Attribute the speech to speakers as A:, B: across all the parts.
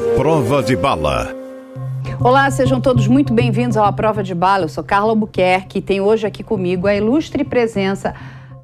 A: A prova de bala.
B: Olá, sejam todos muito bem-vindos ao A Prova de Bala. Eu sou Carla Albuquerque e tenho hoje aqui comigo a ilustre presença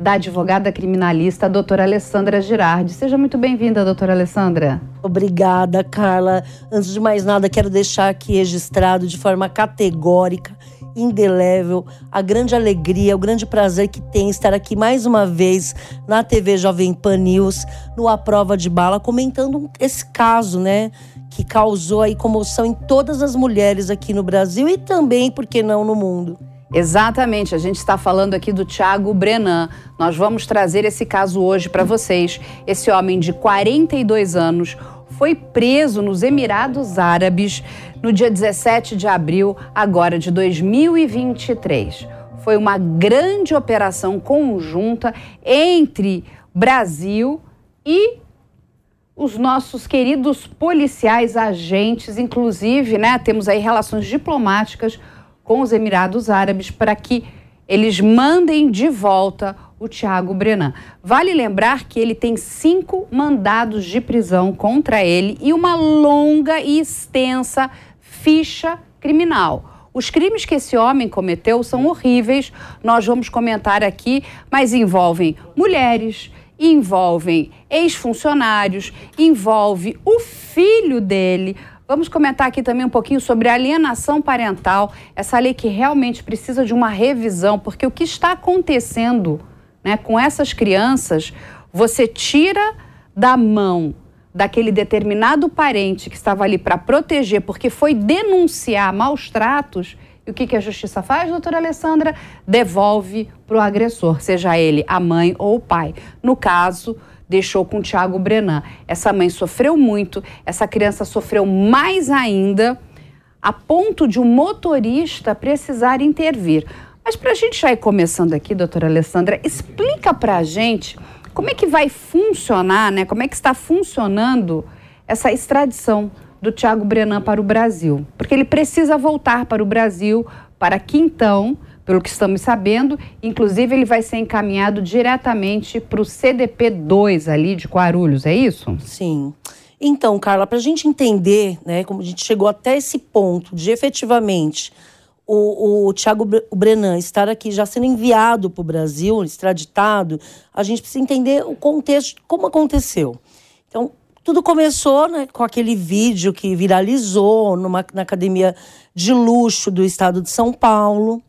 B: da advogada criminalista, a doutora Alessandra Girardi. Seja muito bem-vinda, doutora Alessandra.
C: Obrigada, Carla. Antes de mais nada, quero deixar aqui registrado de forma categórica indelével, a grande alegria, o grande prazer que tem estar aqui mais uma vez na TV Jovem Pan News, no A Prova de Bala, comentando esse caso, né? Que causou aí comoção em todas as mulheres aqui no Brasil e também, por que não, no mundo.
B: Exatamente, a gente está falando aqui do Thiago Brenan. Nós vamos trazer esse caso hoje para vocês. Esse homem de 42 anos foi preso nos Emirados Árabes no dia 17 de abril, agora de 2023. Foi uma grande operação conjunta entre Brasil e os nossos queridos policiais agentes, inclusive, né, temos aí relações diplomáticas com os Emirados Árabes para que eles mandem de volta o Tiago Brenan. Vale lembrar que ele tem cinco mandados de prisão contra ele e uma longa e extensa ficha criminal. Os crimes que esse homem cometeu são horríveis, nós vamos comentar aqui, mas envolvem mulheres, envolvem ex-funcionários, envolve o filho dele. Vamos comentar aqui também um pouquinho sobre alienação parental, essa lei que realmente precisa de uma revisão, porque o que está acontecendo né, com essas crianças, você tira da mão daquele determinado parente que estava ali para proteger, porque foi denunciar maus tratos, e o que, que a justiça faz, doutora Alessandra? Devolve para o agressor, seja ele a mãe ou o pai. No caso, deixou com o Tiago Brenan. Essa mãe sofreu muito, essa criança sofreu mais ainda, a ponto de um motorista precisar intervir. Mas para a gente já ir começando aqui, doutora Alessandra, explica para a gente como é que vai funcionar, né? Como é que está funcionando essa extradição do Tiago Brenan para o Brasil? Porque ele precisa voltar para o Brasil para que então, pelo que estamos sabendo, inclusive ele vai ser encaminhado diretamente para o CDP-2 ali de Guarulhos, é isso?
C: Sim. Então, Carla, para a gente entender, né, como a gente chegou até esse ponto de efetivamente o, o Tiago Brenan estar aqui já sendo enviado para o Brasil, extraditado, a gente precisa entender o contexto, como aconteceu. Então, tudo começou né, com aquele vídeo que viralizou numa, na academia de luxo do estado de São Paulo.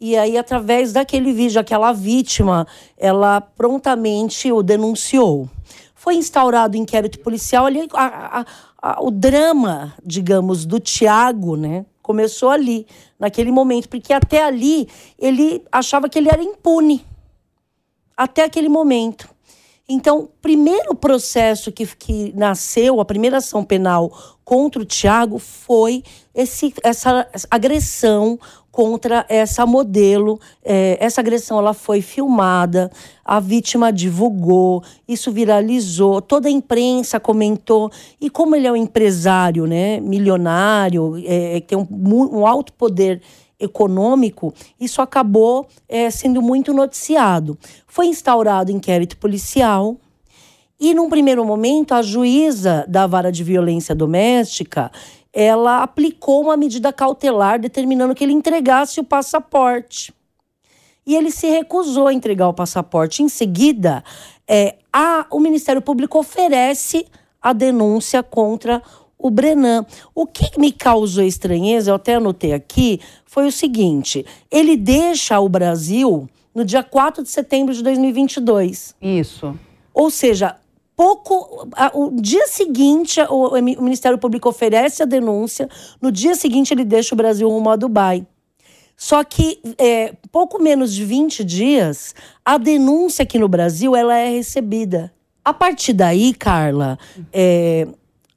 C: E aí, através daquele vídeo, aquela vítima, ela prontamente o denunciou. Foi instaurado o inquérito policial ali, a, a, a, o drama, digamos, do Tiago, né? Começou ali, naquele momento, porque até ali ele achava que ele era impune. Até aquele momento. Então, o primeiro processo que, que nasceu, a primeira ação penal contra o Tiago foi esse, essa agressão contra essa modelo. É, essa agressão ela foi filmada, a vítima divulgou, isso viralizou, toda a imprensa comentou. E como ele é um empresário né, milionário, é, tem um, um alto poder econômico, isso acabou é, sendo muito noticiado. Foi instaurado inquérito policial. E, num primeiro momento, a juíza da vara de violência doméstica ela aplicou uma medida cautelar determinando que ele entregasse o passaporte. E ele se recusou a entregar o passaporte. Em seguida, é, a, o Ministério Público oferece a denúncia contra o Brenan. O que me causou estranheza, eu até anotei aqui, foi o seguinte: ele deixa o Brasil no dia 4 de setembro de 2022.
B: Isso.
C: Ou seja, pouco. O dia seguinte, o, Ministério Público oferece a denúncia, no dia seguinte, ele deixa o Brasil rumo a Dubai. Só que é, pouco menos de 20 dias, a denúncia aqui no Brasil ela é recebida. A partir daí, Carla, é,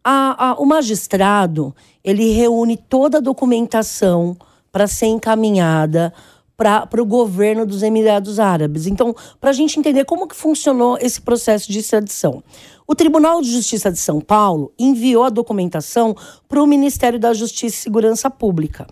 C: a, a, o magistrado ele reúne toda a documentação para ser encaminhada para o governo dos Emirados Árabes. Então, para a gente entender como que funcionou esse processo de extradição. O Tribunal de Justiça de São Paulo enviou a documentação para o Ministério da Justiça e Segurança Pública.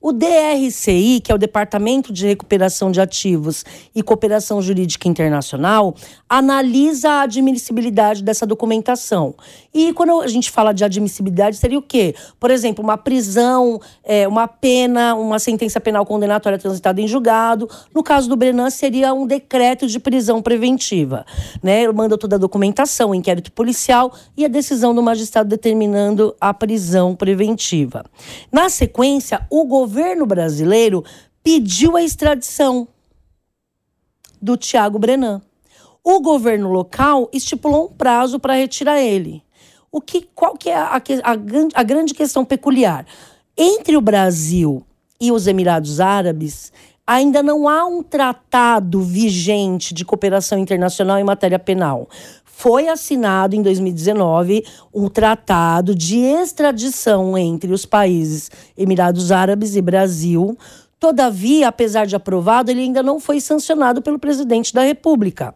C: O DRCI, que é o Departamento de Recuperação de Ativos e Cooperação Jurídica Internacional, analisa a admissibilidade dessa documentação. E quando a gente fala de admissibilidade, seria o quê? Por exemplo, uma prisão, é, uma pena, uma sentença penal condenatória transitada em julgado. No caso do Brenan, seria um decreto de prisão preventiva. Né? Ele manda toda a documentação, o inquérito policial e a decisão do magistrado determinando a prisão preventiva. Na sequência, o governo brasileiro pediu a extradição do Tiago Brenan. O governo local estipulou um prazo para retirar ele. O que, qual que é a, a, a grande questão peculiar? Entre o Brasil e os Emirados Árabes, ainda não há um tratado vigente de cooperação internacional em matéria penal. Foi assinado em 2019 um tratado de extradição entre os países Emirados Árabes e Brasil. Todavia, apesar de aprovado, ele ainda não foi sancionado pelo presidente da República.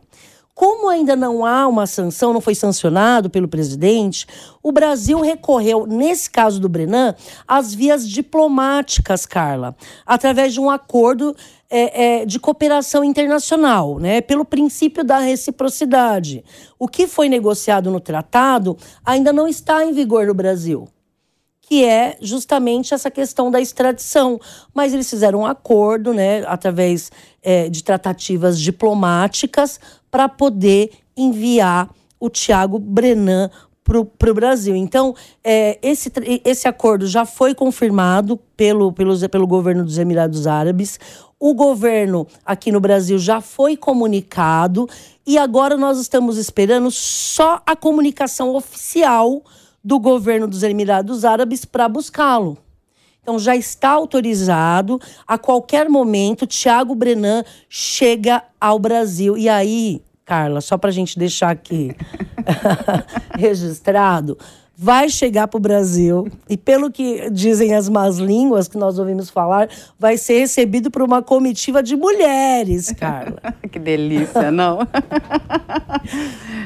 C: Como ainda não há uma sanção, não foi sancionado pelo presidente, o Brasil recorreu, nesse caso do Brenan, às vias diplomáticas, Carla, através de um acordo é, é, de cooperação internacional, né, pelo princípio da reciprocidade. O que foi negociado no tratado ainda não está em vigor no Brasil que é justamente essa questão da extradição. Mas eles fizeram um acordo, né, através é, de tratativas diplomáticas, para poder enviar o Tiago Brenan para o Brasil. Então, é, esse, esse acordo já foi confirmado pelo, pelo, pelo governo dos Emirados Árabes. O governo aqui no Brasil já foi comunicado e agora nós estamos esperando só a comunicação oficial do governo dos Emirados Árabes para buscá-lo. Então já está autorizado. A qualquer momento, Tiago Brenan chega ao Brasil. E aí, Carla, só para a gente deixar aqui registrado, vai chegar para o Brasil e, pelo que dizem as más línguas que nós ouvimos falar, vai ser recebido por uma comitiva de mulheres, Carla.
B: que delícia, não?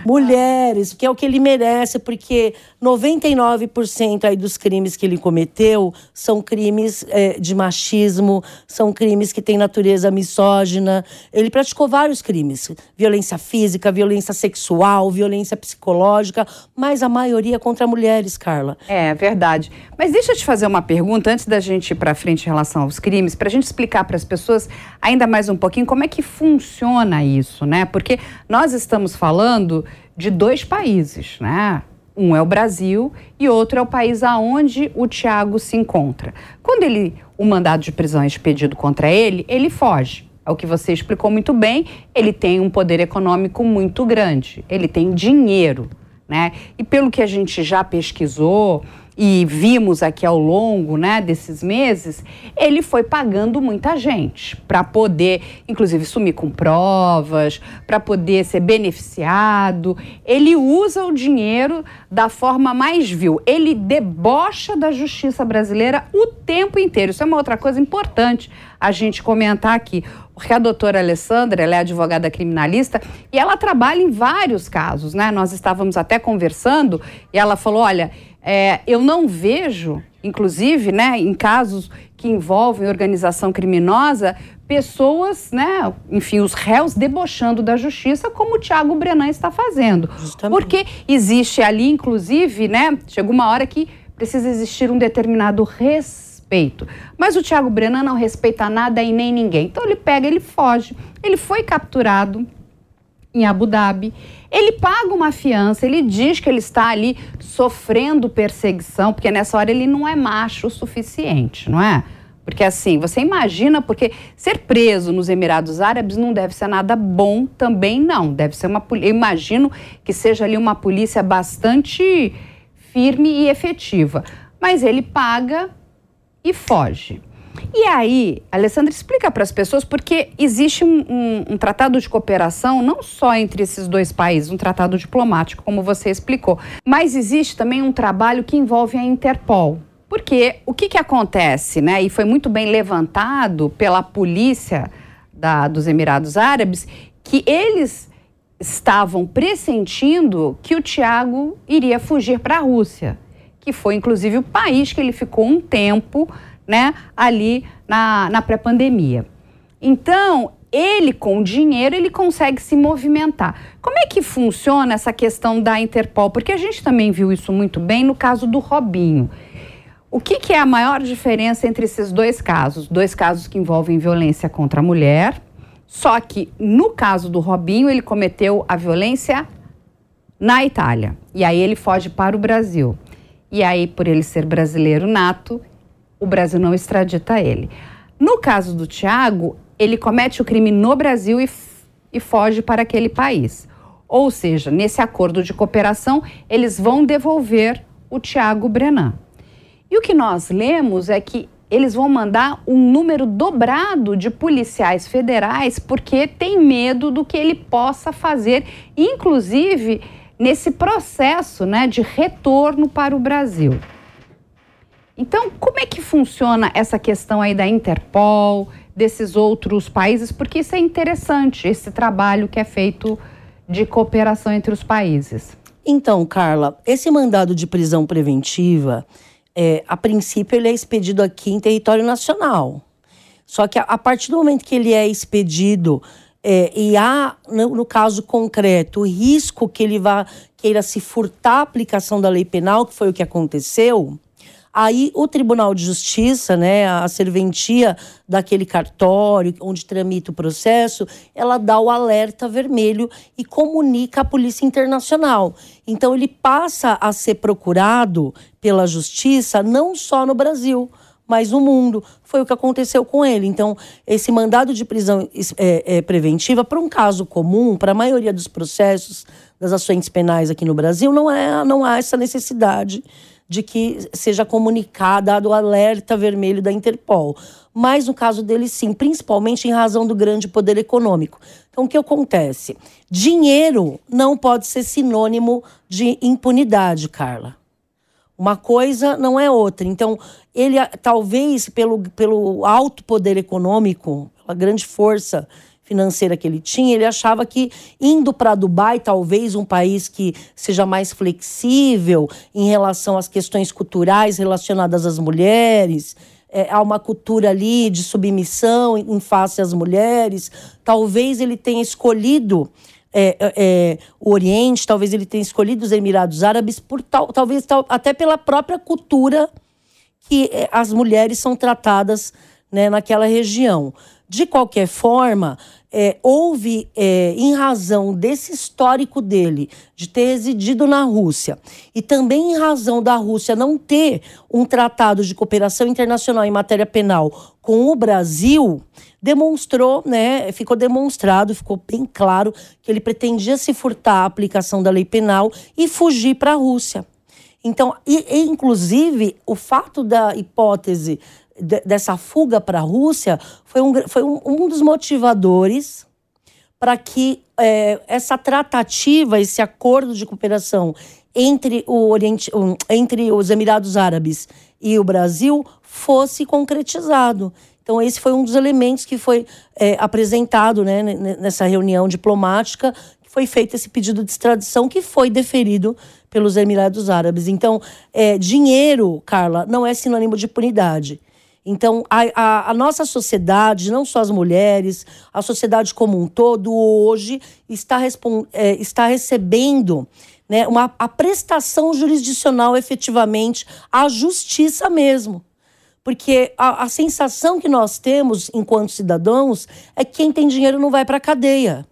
C: mulheres, que é o que ele merece, porque 99% aí dos crimes que ele cometeu são crimes é, de machismo, são crimes que têm natureza misógina. Ele praticou vários crimes: violência física, violência sexual, violência psicológica, mas a maioria contra mulheres Carla.
B: É verdade. Mas deixa eu te fazer uma pergunta antes da gente ir para frente em relação aos crimes, para a gente explicar para as pessoas ainda mais um pouquinho como é que funciona isso, né? Porque nós estamos falando de dois países, né? Um é o Brasil e outro é o país aonde o Tiago se encontra. Quando ele, o mandado de prisão é expedido contra ele, ele foge. É o que você explicou muito bem. Ele tem um poder econômico muito grande. Ele tem dinheiro. Né? E pelo que a gente já pesquisou e vimos aqui ao longo né, desses meses, ele foi pagando muita gente para poder, inclusive, sumir com provas, para poder ser beneficiado. Ele usa o dinheiro da forma mais vil. Ele debocha da justiça brasileira o tempo inteiro. Isso é uma outra coisa importante a gente comentar aqui porque a doutora Alessandra, ela é advogada criminalista e ela trabalha em vários casos, né? Nós estávamos até conversando e ela falou, olha, é, eu não vejo, inclusive, né, em casos que envolvem organização criminosa, pessoas, né, enfim, os réus debochando da justiça, como o Tiago Brenan está fazendo. Justamente. Porque existe ali, inclusive, né, chega uma hora que precisa existir um determinado respeito. Mas o Thiago Brenan não respeita nada e nem ninguém. Então ele pega, ele foge. Ele foi capturado em Abu Dhabi. Ele paga uma fiança, ele diz que ele está ali sofrendo perseguição, porque nessa hora ele não é macho o suficiente, não é? Porque assim, você imagina, porque ser preso nos Emirados Árabes não deve ser nada bom também, não. Deve ser uma. Eu imagino que seja ali uma polícia bastante firme e efetiva. Mas ele paga e foge. E aí, Alessandra, explica para as pessoas, porque existe um, um, um, tratado de cooperação não só entre esses dois países, um tratado diplomático, como você explicou, mas existe também um trabalho que envolve a Interpol. Porque o que, que acontece, né? E foi muito bem levantado pela polícia da, dos Emirados Árabes, que eles estavam pressentindo que o Tiago iria fugir para a Rússia que foi inclusive o país que ele ficou um tempo né, ali na, na pré-pandemia. Então, ele com dinheiro ele consegue se movimentar. Como é que funciona essa questão da Interpol? Porque a gente também viu isso muito bem no caso do Robinho. O que, que é a maior diferença entre esses dois casos? Dois casos que envolvem violência contra a mulher, só que no caso do Robinho ele cometeu a violência na Itália e aí ele foge para o Brasil. E aí, por ele ser brasileiro nato, o Brasil não extradita ele. No caso do Tiago, ele comete o crime no Brasil e, e foge para aquele país. Ou seja, nesse acordo de cooperação, eles vão devolver o Tiago Brenan. E o que nós lemos é que eles vão mandar um número dobrado de policiais federais porque tem medo do que ele possa fazer, inclusive nesse processo né, de retorno para o Brasil. Então, como é que funciona essa questão aí da Interpol, desses outros países, porque isso é interessante, esse trabalho que é feito de cooperação entre os países.
C: Então, Carla, esse mandado de prisão preventiva, é, a princípio, ele é expedido aqui em território nacional. Só que a, a partir do momento que ele é expedido é, e há, no, no, caso concreto, o risco que ele vá queira se furtar a aplicação da lei penal, que foi o que aconteceu, Aí o Tribunal de Justiça, né, a serventia daquele cartório onde tramita o processo, ela dá o alerta vermelho e comunica à Polícia Internacional. Então ele passa a ser procurado pela Justiça não só no Brasil, mas no mundo. Foi o que aconteceu com ele. Então, esse mandado de prisão é, é, preventiva, para um caso comum, para a maioria dos processos das ações penais aqui no Brasil, não, é, não há essa necessidade de que seja comunicado, o alerta vermelho da Interpol. Mas no caso dele, sim, principalmente em razão do grande poder econômico. Então, o que acontece? Dinheiro não pode ser sinônimo de impunidade, Carla. Uma coisa não é outra. Então, ele, talvez, pelo, pelo alto poder econômico, pela grande força financeira que ele tinha, ele achava que indo para Dubai, talvez um país que seja mais flexível em relação às questões culturais relacionadas às mulheres, é, há uma cultura ali de submissão em face às mulheres. Talvez ele tenha escolhido é, é, é o Oriente, talvez ele tenha escolhido os Emirados Árabes, por tal, talvez tal, até pela própria cultura que é, as mulheres são tratadas né, naquela região. De qualquer forma, é, houve, é, em razão desse histórico dele, de ter residido na Rússia, e também em razão da Rússia não ter um tratado de cooperação internacional em matéria penal com o Brasil, demonstrou, né, ficou demonstrado, ficou bem claro que ele pretendia se furtar a aplicação da lei penal e fugir para a Rússia. Então, e, e, inclusive, o fato da hipótese dessa fuga para a Rússia foi um, foi um, um dos motivadores para que é, essa tratativa, esse acordo de cooperação entre, o Oriente, entre os Emirados Árabes e o Brasil fosse concretizado. Então, esse foi um dos elementos que foi é, apresentado né, nessa reunião diplomática, que foi feito esse pedido de extradição, que foi deferido pelos Emirados Árabes. Então, é, dinheiro, Carla, não é sinônimo de impunidade. Então, a, a, a, nossa sociedade, não só as mulheres, a sociedade como um todo, hoje está, é, está recebendo né, uma, a prestação jurisdicional efetivamente, a justiça mesmo. Porque a, a sensação que nós temos enquanto cidadãos é que quem tem dinheiro não vai para a cadeia.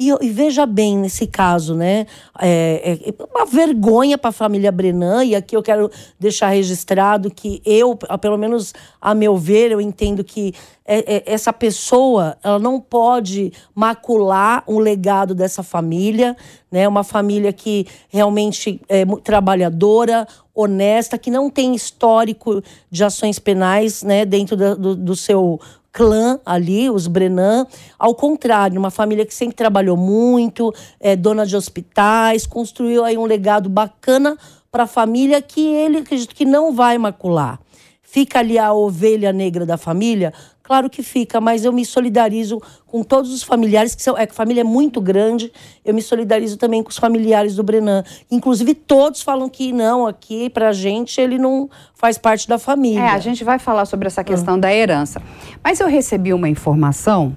C: E, e, veja bem nesse caso, né? É, é uma vergonha para a família Brenan, e aqui eu quero deixar registrado que eu, pelo menos a meu ver, eu entendo que é, é, essa pessoa ela não pode macular um legado dessa família, né? Uma família que realmente é trabalhadora, honesta, que não tem histórico de ações penais né, dentro do, do seu clã ali, os Brenan. Ao contrário, uma família que sempre trabalhou muito, é dona de hospitais, construiu aí um legado bacana para a família que ele acredito que não vai macular. Fica ali a ovelha negra da família? Claro que fica, mas eu me solidarizo com todos os familiares, que são, é, a família é muito grande, eu me solidarizo também com os familiares do Brenan. Inclusive, todos falam que não, aqui, pra gente, ele não faz parte da família.
B: É, a gente vai falar sobre essa questão da herança. Mas eu recebi uma informação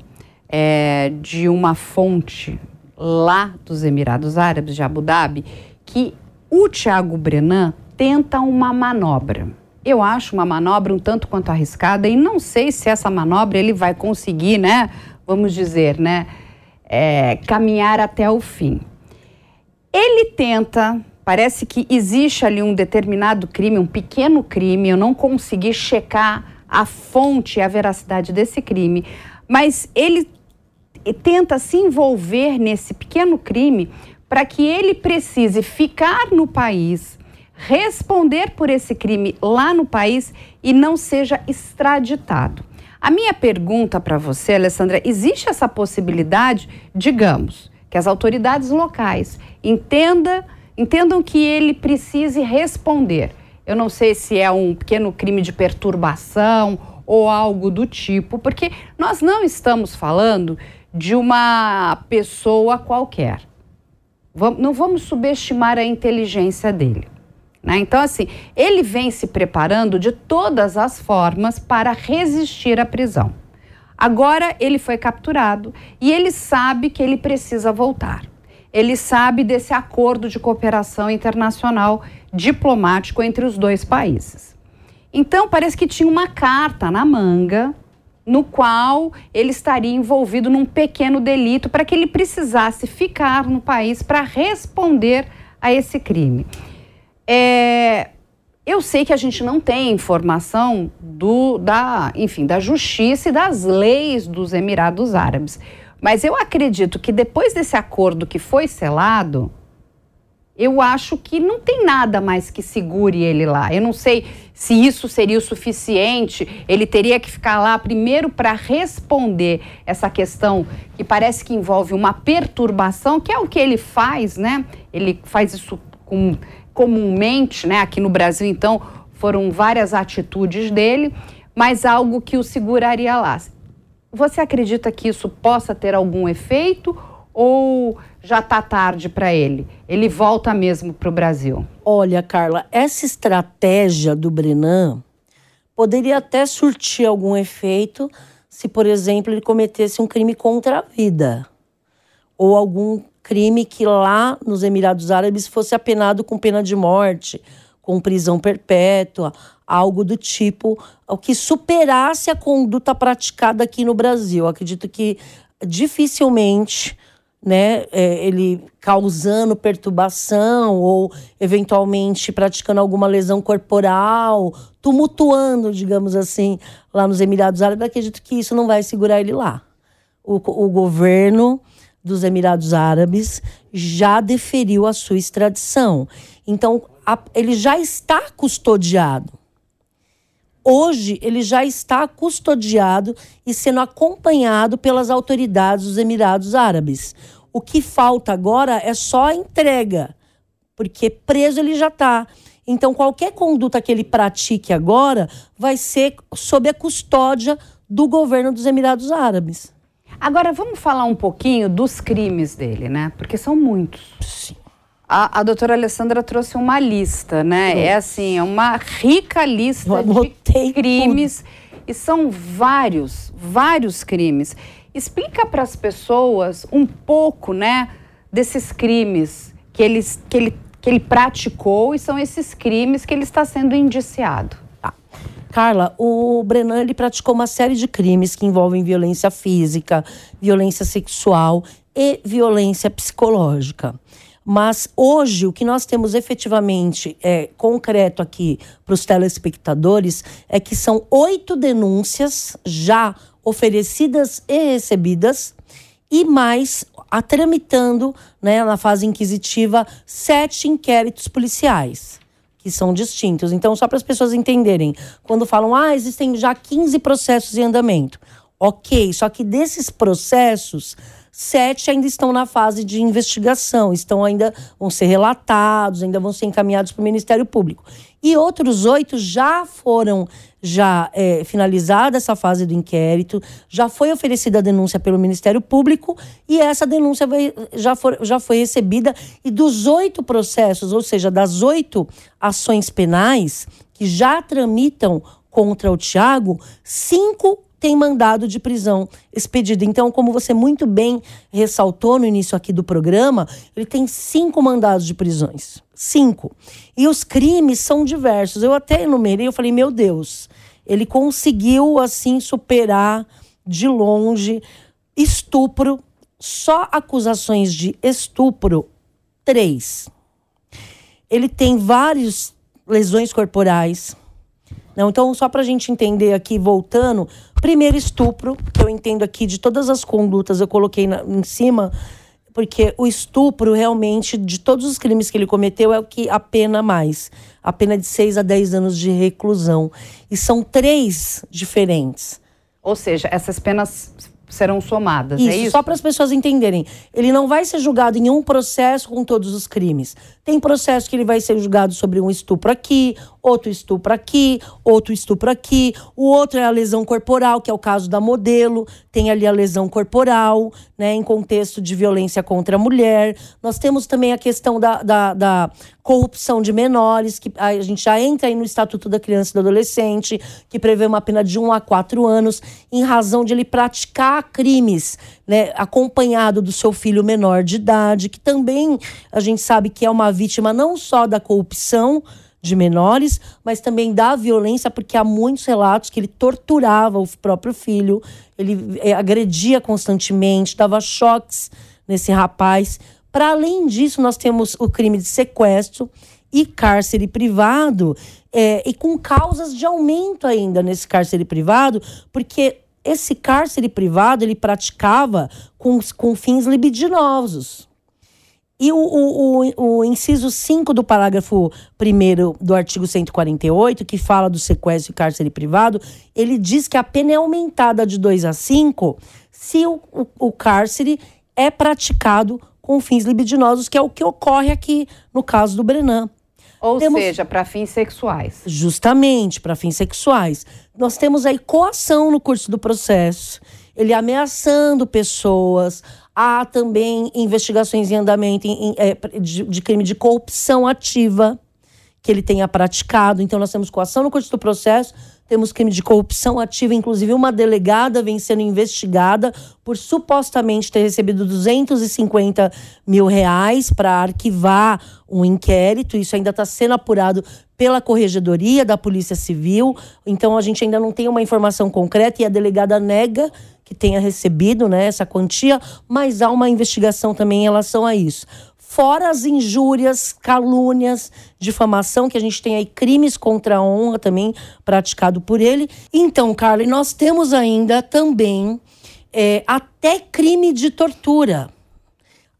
B: é, de uma fonte lá dos Emirados Árabes, de Abu Dhabi, que o Tiago Brenan tenta uma manobra. Eu acho uma manobra um tanto quanto arriscada e não sei se essa manobra ele vai conseguir, né? Vamos dizer, né? É, caminhar até o fim. Ele tenta, parece que existe ali um determinado crime, um pequeno crime, eu não consegui checar a fonte a veracidade desse crime, mas ele tenta se envolver nesse pequeno crime para que ele precise ficar no país, responder por esse crime lá no país e não seja extraditado. A minha pergunta para você, Alessandra, existe essa possibilidade, digamos, que as autoridades locais entenda, entendam que ele precise responder. Eu não sei se é um pequeno crime de perturbação ou algo do tipo, porque nós não estamos falando de uma pessoa qualquer. Não vamos subestimar a inteligência dele. Né? Então, assim, ele vem se preparando de todas as formas para resistir à prisão. Agora ele foi capturado e ele sabe que ele precisa voltar. Ele sabe desse acordo de cooperação internacional diplomático entre os dois países. Então, parece que tinha uma carta na manga no qual ele estaria envolvido num pequeno delito para que ele precisasse ficar no país para responder a esse crime. É, eu sei que a gente não tem informação do, da, enfim, da justiça e das leis dos Emirados Árabes, mas eu acredito que depois desse acordo que foi selado, eu acho que não tem nada mais que segure ele lá. Eu não sei se isso seria o suficiente. Ele teria que ficar lá primeiro para responder essa questão que parece que envolve uma perturbação, que é o que ele faz, né? Ele faz isso com, comumente, né? Aqui no Brasil, então, foram várias atitudes dele, mas algo que o seguraria lá. Você acredita que isso possa ter algum efeito? ou já está tarde para ele? Ele volta mesmo para o Brasil?
C: Olha, Carla, essa estratégia do Brenan poderia até surtir algum efeito se, por exemplo, ele cometesse um crime contra a vida ou algum crime que lá nos Emirados Árabes fosse apenado com pena de morte, com prisão perpétua, algo do tipo, o que superasse a conduta praticada aqui no Brasil. acredito que dificilmente né, é, ele causando perturbação ou eventualmente praticando alguma lesão corporal, tumultuando, digamos assim, lá nos Emirados Árabes, acredito que isso não vai segurar ele lá. O, o governo dos Emirados Árabes já deferiu a sua extradição. Então, a, ele já está custodiado. Hoje, ele já está custodiado e sendo acompanhado pelas autoridades dos Emirados Árabes. O que falta agora é só a entrega, porque preso ele já está. Então, qualquer conduta que ele pratique agora vai ser sob a custódia do governo dos Emirados Árabes.
B: Agora, vamos falar um pouquinho dos crimes dele, né? Porque são muitos.
C: Sim.
B: A, a doutora Alessandra trouxe uma lista, né? É assim, é uma rica lista de crimes. Tudo. E são vários, vários crimes. Explica para as pessoas um pouco, né, desses crimes que, eles, que, ele, que ele praticou e são esses crimes que ele está sendo indiciado.
C: Carla, o Brenan ele praticou uma série de crimes que envolvem violência física, violência sexual e violência psicológica. Mas hoje, o que nós temos efetivamente é, concreto aqui para os telespectadores é que são oito denúncias já oferecidas e recebidas, e mais, a tramitando né, na fase inquisitiva, sete inquéritos policiais que são distintos. Então, só para as pessoas entenderem, quando falam, ah, existem já 15 processos em andamento. Ok, só que desses processos, sete ainda estão na fase de investigação, estão ainda vão ser relatados, ainda vão ser encaminhados para o Ministério Público. E outros oito já foram já é, finalizada essa fase do inquérito, já foi oferecida a denúncia pelo Ministério Público e essa denúncia vai, já, for, já foi recebida. E dos oito processos, ou seja, das oito ações penais que já tramitam contra o Tiago, cinco tem mandado de prisão expedido. Então, como você muito bem ressaltou no início aqui do programa, ele tem cinco mandados de prisões. Cinco. E os crimes são diversos. Eu até enumerei, eu falei, meu Deus, ele conseguiu, assim, superar de longe estupro, só acusações de estupro, três. Ele tem várias lesões corporais, não, então, só para a gente entender aqui, voltando, primeiro estupro, que eu entendo aqui de todas as condutas, eu coloquei na, em cima, porque o estupro realmente, de todos os crimes que ele cometeu, é o que a pena mais. A pena de 6 a 10 anos de reclusão. E são três diferentes.
B: Ou seja, essas penas serão somadas.
C: Isso,
B: é isso?
C: só para as pessoas entenderem. Ele não vai ser julgado em um processo com todos os crimes. Tem processo que ele vai ser julgado sobre um estupro aqui, outro estupro aqui, outro estupro aqui. O outro é a lesão corporal, que é o caso da modelo. Tem ali a lesão corporal, né, em contexto de violência contra a mulher. Nós temos também a questão da, da, da corrupção de menores, que a gente já entra aí no Estatuto da Criança e do Adolescente, que prevê uma pena de 1 a 4 anos, em razão de ele praticar crimes, né, acompanhado do seu filho menor de idade, que também a gente sabe que é uma vítima não só da corrupção de menores, mas também da violência, porque há muitos relatos que ele torturava o próprio filho, ele é, agredia constantemente, dava choques nesse rapaz. Para além disso, nós temos o crime de sequestro e cárcere privado, é, e com causas de aumento ainda nesse cárcere privado, porque esse cárcere privado ele praticava com, com fins libidinosos. E o, o, o, o inciso 5 do parágrafo 1 do artigo 148, que fala do sequestro e cárcere privado, ele diz que a pena é aumentada de 2 a 5 se o, o, o cárcere é praticado com fins libidinosos, que é o que ocorre aqui no caso do Brenan.
B: Ou temos... seja, para fins sexuais.
C: Justamente, para fins sexuais. Nós temos aí coação no curso do processo, ele ameaçando pessoas, Há também investigações em andamento em, é, de, de, crime de corrupção ativa que ele tenha praticado. Então, nós temos coação no curso do processo, temos crime de corrupção ativa, inclusive uma delegada vem sendo investigada por supostamente ter recebido 250 mil reais para arquivar um inquérito. Isso ainda está sendo apurado pela Corregedoria da Polícia Civil. Então, a gente ainda não tem uma informação concreta e a delegada nega que tenha recebido né, essa quantia, mas há uma investigação também em relação a isso. Fora as injúrias, calúnias, difamação, que a gente tem aí crimes contra a honra também praticado por ele. Então, Carla, nós temos ainda também é, até crime de tortura.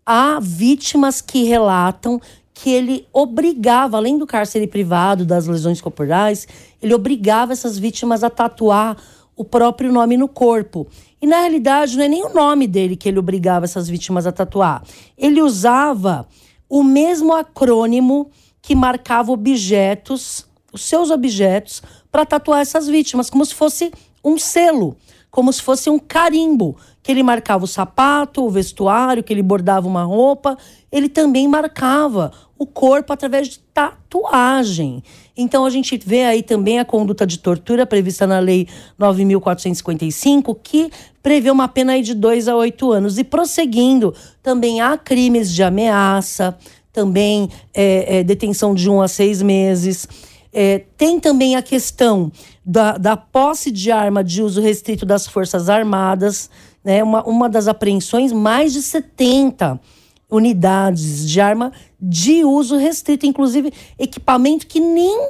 C: Há vítimas que relatam que ele obrigava, além do cárcere privado, das lesões corporais, ele obrigava essas vítimas a tatuar o próprio nome no corpo. E na realidade não é nem o nome dele que ele obrigava essas vítimas a tatuar. Ele usava o mesmo acrônimo que marcava objetos, os seus objetos, para tatuar essas vítimas, como se fosse um selo, como se fosse um carimbo, que ele marcava o sapato, o vestuário, que ele bordava uma roupa, ele também marcava o corpo através de tatuagem. Então a gente vê aí também a conduta de tortura prevista na Lei 9.455, que prevê uma pena aí de 2 a 8 anos. E prosseguindo, também há crimes de ameaça, também é, é, detenção de um a seis meses. É, tem também a questão da, da posse de arma de uso restrito das Forças Armadas, né? uma, uma das apreensões, mais de 70 unidades de arma de uso restrito, inclusive equipamento que nem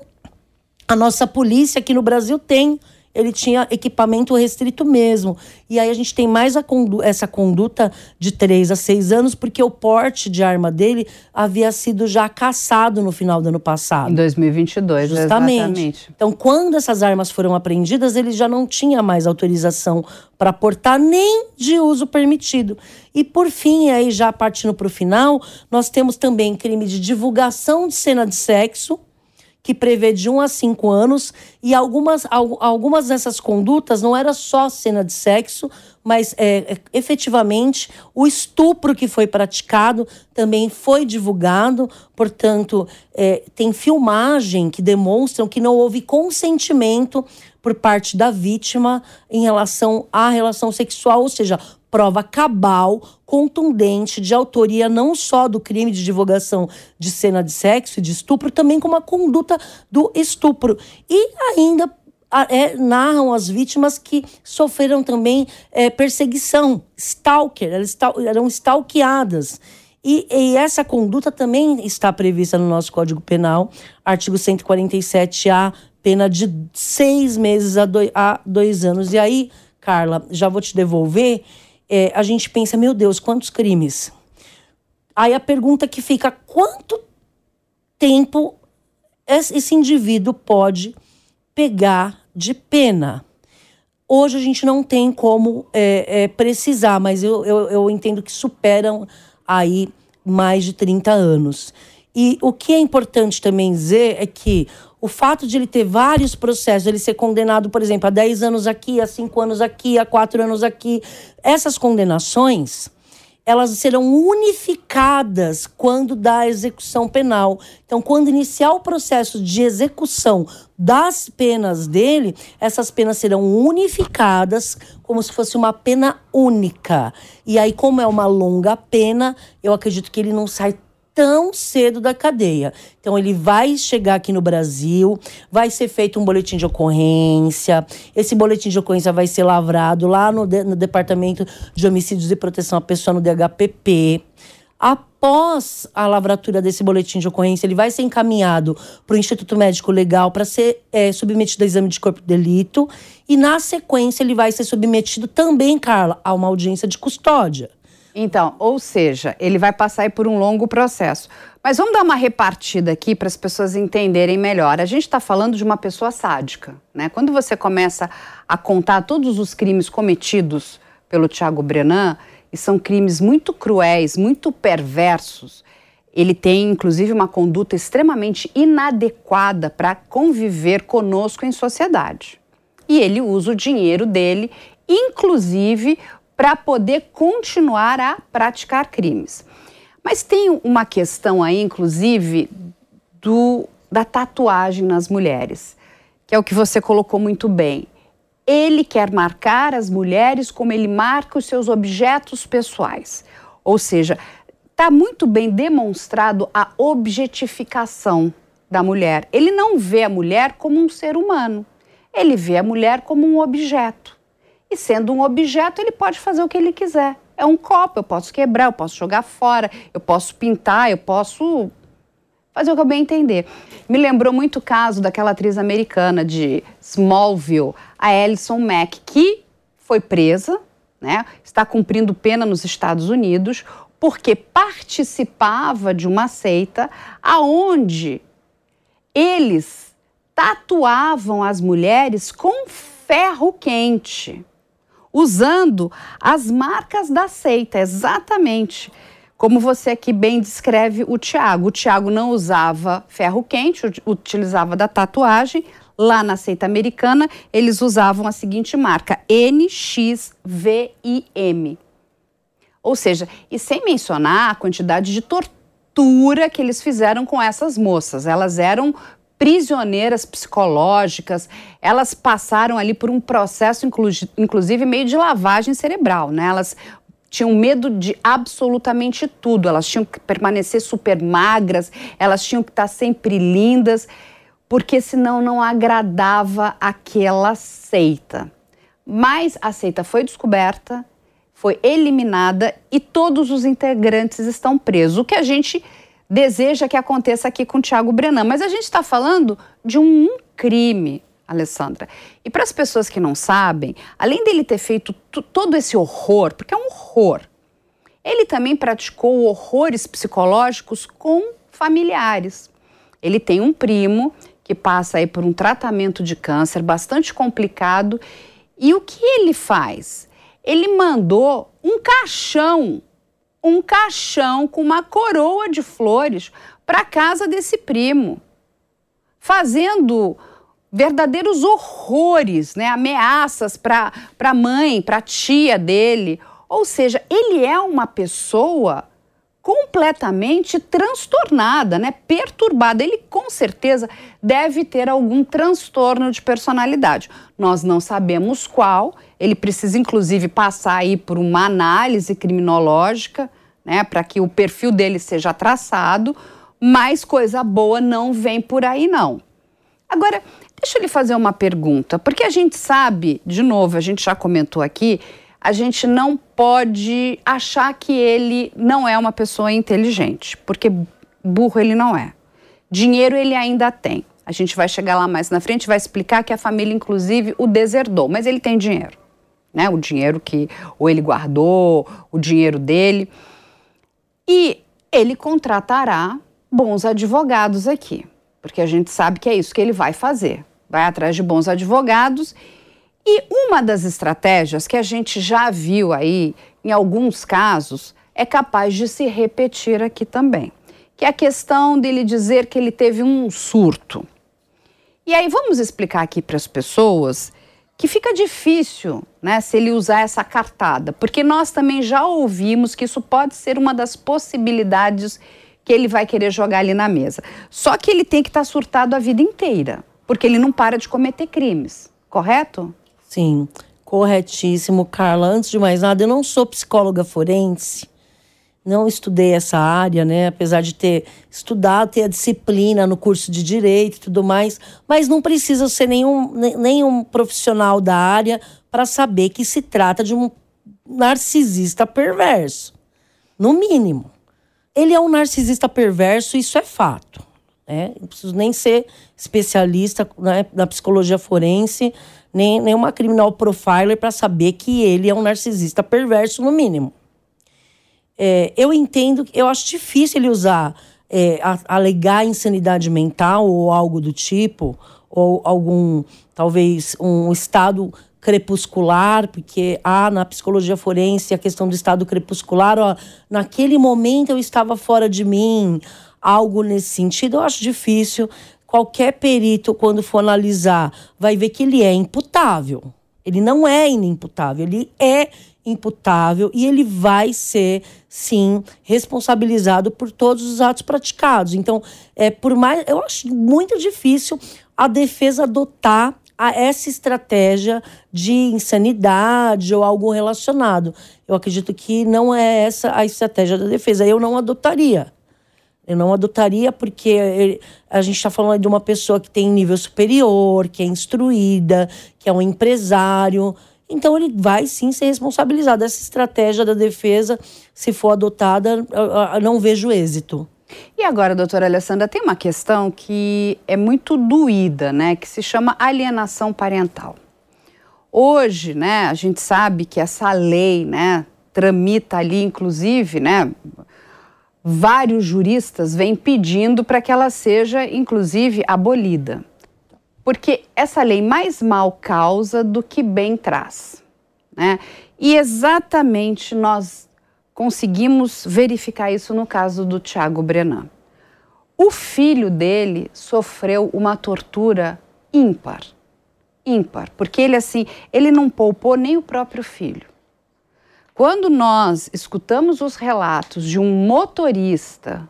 C: a nossa polícia aqui no Brasil tem ele tinha equipamento restrito mesmo. E aí a gente tem mais condu essa conduta de três a seis anos, porque o porte de arma dele havia sido já caçado no final do ano passado.
B: Em 2022, Justamente. exatamente.
C: Então, quando essas armas foram apreendidas, ele já não tinha mais autorização para portar nem de uso permitido. E por fim, aí já partindo para o final, nós temos também crime de divulgação de cena de sexo, que prevê de 1 a 5 anos, e algumas, algumas dessas condutas não era só cena de sexo, mas é, é, efetivamente o estupro que foi praticado também foi divulgado, portanto, é, tem filmagem que demonstram que não houve consentimento por parte da vítima em relação à relação sexual, ou seja, prova cabal, contundente de autoria não só do crime de divulgação de cena de sexo e de estupro, também como a conduta do estupro. E ainda é, narram as vítimas que sofreram também é, perseguição, stalker, elas eram stalkeadas. E, e, essa conduta também está prevista no nosso Código Penal, artigo 147A, pena de seis meses a a dois anos. E aí, Carla, já vou te devolver é, a gente pensa, meu Deus, quantos crimes? Aí a pergunta que fica, quanto tempo esse indivíduo pode pegar de pena? Hoje a gente não tem como é, é, precisar, mas eu, eu, eu entendo que superam aí mais de 30 anos. E o que é importante também dizer é que o fato de ele ter vários processos, ele ser condenado, por exemplo, a 10 anos aqui, a 5 anos aqui, a 4 anos aqui, essas condenações, elas serão unificadas quando da execução penal. Então, quando iniciar o processo de execução das penas dele, essas penas serão unificadas como se fosse uma pena única. E aí, como é uma longa pena, eu acredito que ele não sai tão cedo da cadeia. Então ele vai chegar aqui no Brasil, vai ser feito um boletim de ocorrência. Esse boletim de ocorrência vai ser lavrado lá no, no Departamento de Homicídios e Proteção à Pessoa no DHPP. Após a lavratura desse boletim de ocorrência, ele vai ser encaminhado para o Instituto Médico Legal para ser é, submetido ao exame de corpo de delito. E, na sequência, ele vai ser submetido também, Carla, a uma audiência de custódia.
B: Então, ou seja, ele vai passar por um longo processo. Mas vamos dar uma repartida aqui para as pessoas entenderem melhor. A gente está falando de uma pessoa sádica, né? Quando você começa a contar todos os crimes cometidos pelo Tiago Brenan, e são crimes muito cruéis, muito perversos, ele tem inclusive uma conduta extremamente inadequada para conviver conosco em sociedade. E ele usa o dinheiro dele, inclusive para poder continuar a praticar crimes. Mas tem uma questão aí, inclusive, do, da tatuagem nas mulheres, que é o que você colocou muito bem. Ele quer marcar as mulheres como ele marca os seus objetos pessoais. Ou seja, está muito bem demonstrado a objetificação da mulher. Ele não vê a mulher como um ser humano, ele vê a mulher como um objeto. E sendo um objeto, ele pode fazer o que ele quiser. É um copo, eu posso quebrar, eu posso jogar fora, eu posso pintar, eu posso fazer o que eu bem entender. Me lembrou muito o caso daquela atriz americana de Smallville, a Alison Mack, que foi presa, né? Está cumprindo pena nos Estados Unidos porque participava de uma seita aonde eles tatuavam as mulheres com ferro quente usando as marcas da seita, exatamente. Como você aqui bem descreve o Tiago. O Tiago não usava ferro quente, utilizava da tatuagem. Lá na seita americana, eles usavam a seguinte marca: NXVIM. Ou seja, e sem mencionar a quantidade de tortura que eles fizeram com essas moças. Elas eram prisioneiras psicológicas, elas passaram ali por um processo, inclusive, meio de lavagem cerebral, né? Elas tinham medo de absolutamente tudo, elas tinham que permanecer super magras, elas tinham que estar sempre lindas, porque senão não agradava aquela seita. Mas a seita foi descoberta, foi eliminada e todos os integrantes estão presos. O que a gente deseja que aconteça aqui com Tiago Brenan. Mas a gente está falando de um crime. Alessandra. E para as pessoas que não sabem, além dele ter feito todo esse horror, porque é um horror, ele também praticou horrores psicológicos com familiares. Ele tem um primo que passa aí por um tratamento de câncer bastante complicado. E o que ele faz? Ele mandou um caixão, um caixão com uma coroa de flores para casa desse primo, fazendo verdadeiros horrores, né? ameaças para a mãe, para a tia dele. Ou seja, ele é uma pessoa completamente transtornada, né? perturbada. Ele com certeza deve ter algum transtorno de personalidade. Nós não sabemos qual. Ele precisa inclusive passar aí por uma análise criminológica, né, para que o perfil dele seja traçado, mas coisa boa não vem por aí não. Agora, deixa eu lhe fazer uma pergunta, porque a gente sabe, de novo, a gente já comentou aqui, a gente não pode achar que ele não é uma pessoa inteligente, porque burro ele não é. Dinheiro ele ainda tem. A gente vai chegar lá mais na frente, vai explicar que a família, inclusive, o deserdou, mas ele tem dinheiro. Né? O dinheiro que ou ele guardou, o dinheiro dele. E ele contratará bons advogados aqui, porque a gente sabe que é isso que ele vai fazer. Vai atrás de bons advogados e uma das estratégias que a gente já viu aí, em alguns casos, é capaz de se repetir aqui também, que é a questão dele dizer que ele teve um surto. E aí vamos explicar aqui para as pessoas que fica difícil, né, se ele usar essa cartada, porque nós também já ouvimos que isso pode ser uma das possibilidades que ele vai querer jogar ali na mesa. Só que ele tem que estar tá surtado a vida inteira, porque ele não para de cometer crimes, correto?
C: Sim, corretíssimo, Carla. Antes de mais nada, eu não sou psicóloga forense, não estudei essa área, né? Apesar de ter estudado, ter a disciplina no curso de direito e tudo mais, mas não precisa ser nenhum, nenhum profissional da área para saber que se trata de um narcisista perverso, no mínimo. Ele é um narcisista perverso, isso é fato. Né? Não preciso nem ser especialista né, na psicologia forense nem, nem uma criminal profiler para saber que ele é um narcisista perverso, no mínimo. É, eu entendo, eu acho difícil ele usar, é, alegar insanidade mental ou algo do tipo, ou algum, talvez, um estado crepuscular, porque há na psicologia forense a questão do estado crepuscular, ó, naquele momento eu estava fora de mim, algo nesse sentido, eu acho difícil qualquer perito, quando for analisar, vai ver que ele é imputável. Ele não é inimputável, ele é imputável e ele vai ser, sim, responsabilizado por todos os atos praticados. Então, é por mais. Eu acho muito difícil a defesa adotar a essa estratégia de insanidade ou algo relacionado. Eu acredito que não é essa a estratégia da defesa. Eu não adotaria. Eu não adotaria porque a gente está falando de uma pessoa que tem nível superior, que é instruída, que é um empresário. Então ele vai sim ser responsabilizado. Essa estratégia da defesa, se for adotada, eu não vejo êxito.
B: E agora, doutora Alessandra, tem uma questão que é muito doída, né? Que se chama alienação parental. Hoje, né, a gente sabe que essa lei, né, tramita ali, inclusive, né, vários juristas vêm pedindo para que ela seja, inclusive, abolida. Porque essa lei mais mal causa do que bem traz. Né? E exatamente nós conseguimos verificar isso no caso do Tiago Brenan. O filho dele sofreu uma tortura ímpar. Ímpar, porque ele assim, ele não poupou nem o próprio filho. Quando nós escutamos os relatos de um motorista,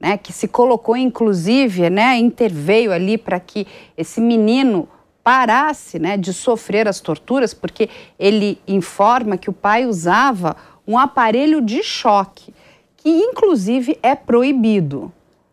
B: né, que se colocou inclusive, né, interveio ali para que esse menino parasse, né, de sofrer as torturas, porque ele informa que o pai usava um aparelho de choque, que inclusive é proibido.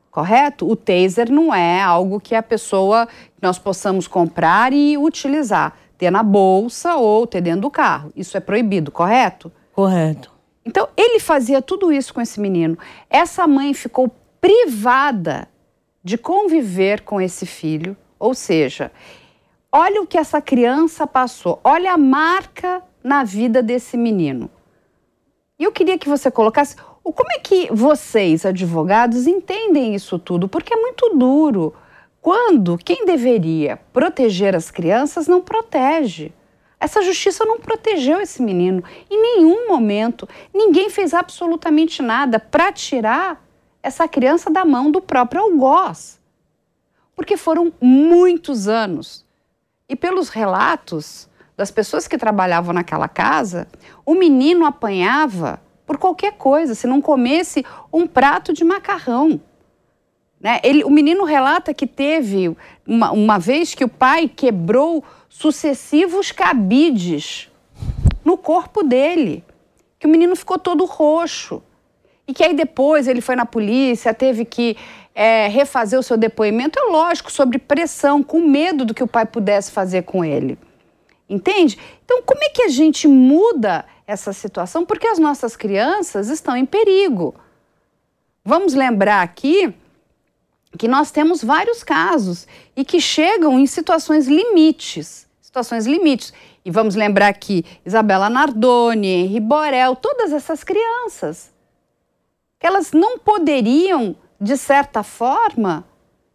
B: Correto? O taser não é algo que a pessoa nós possamos comprar e utilizar, ter na bolsa ou ter dentro do carro. Isso é proibido, correto?
C: Correto.
B: Então, ele fazia tudo isso com esse menino. Essa mãe ficou privada de conviver com esse filho, ou seja, olha o que essa criança passou, olha a marca na vida desse menino. E eu queria que você colocasse como é que vocês, advogados, entendem isso tudo? Porque é muito duro. Quando quem deveria proteger as crianças não protege. Essa justiça não protegeu esse menino. Em nenhum momento, ninguém fez absolutamente nada para tirar essa criança da mão do próprio algoz. Porque foram muitos anos. E pelos relatos das pessoas que trabalhavam naquela casa, o menino apanhava por qualquer coisa, se não comesse um prato de macarrão. Né? Ele, o menino relata que teve uma, uma vez que o pai quebrou sucessivos cabides no corpo dele, que o menino ficou todo roxo. E que aí depois ele foi na polícia, teve que é, refazer o seu depoimento, é lógico, sobre pressão, com medo do que o pai pudesse fazer com ele. Entende? Então, como é que a gente muda essa situação? Porque as nossas crianças estão em perigo. Vamos lembrar aqui que nós temos vários casos e que chegam em situações limites, situações limites. E vamos lembrar aqui Isabela Nardoni, Henri Borel, todas essas crianças, que elas não poderiam, de certa forma,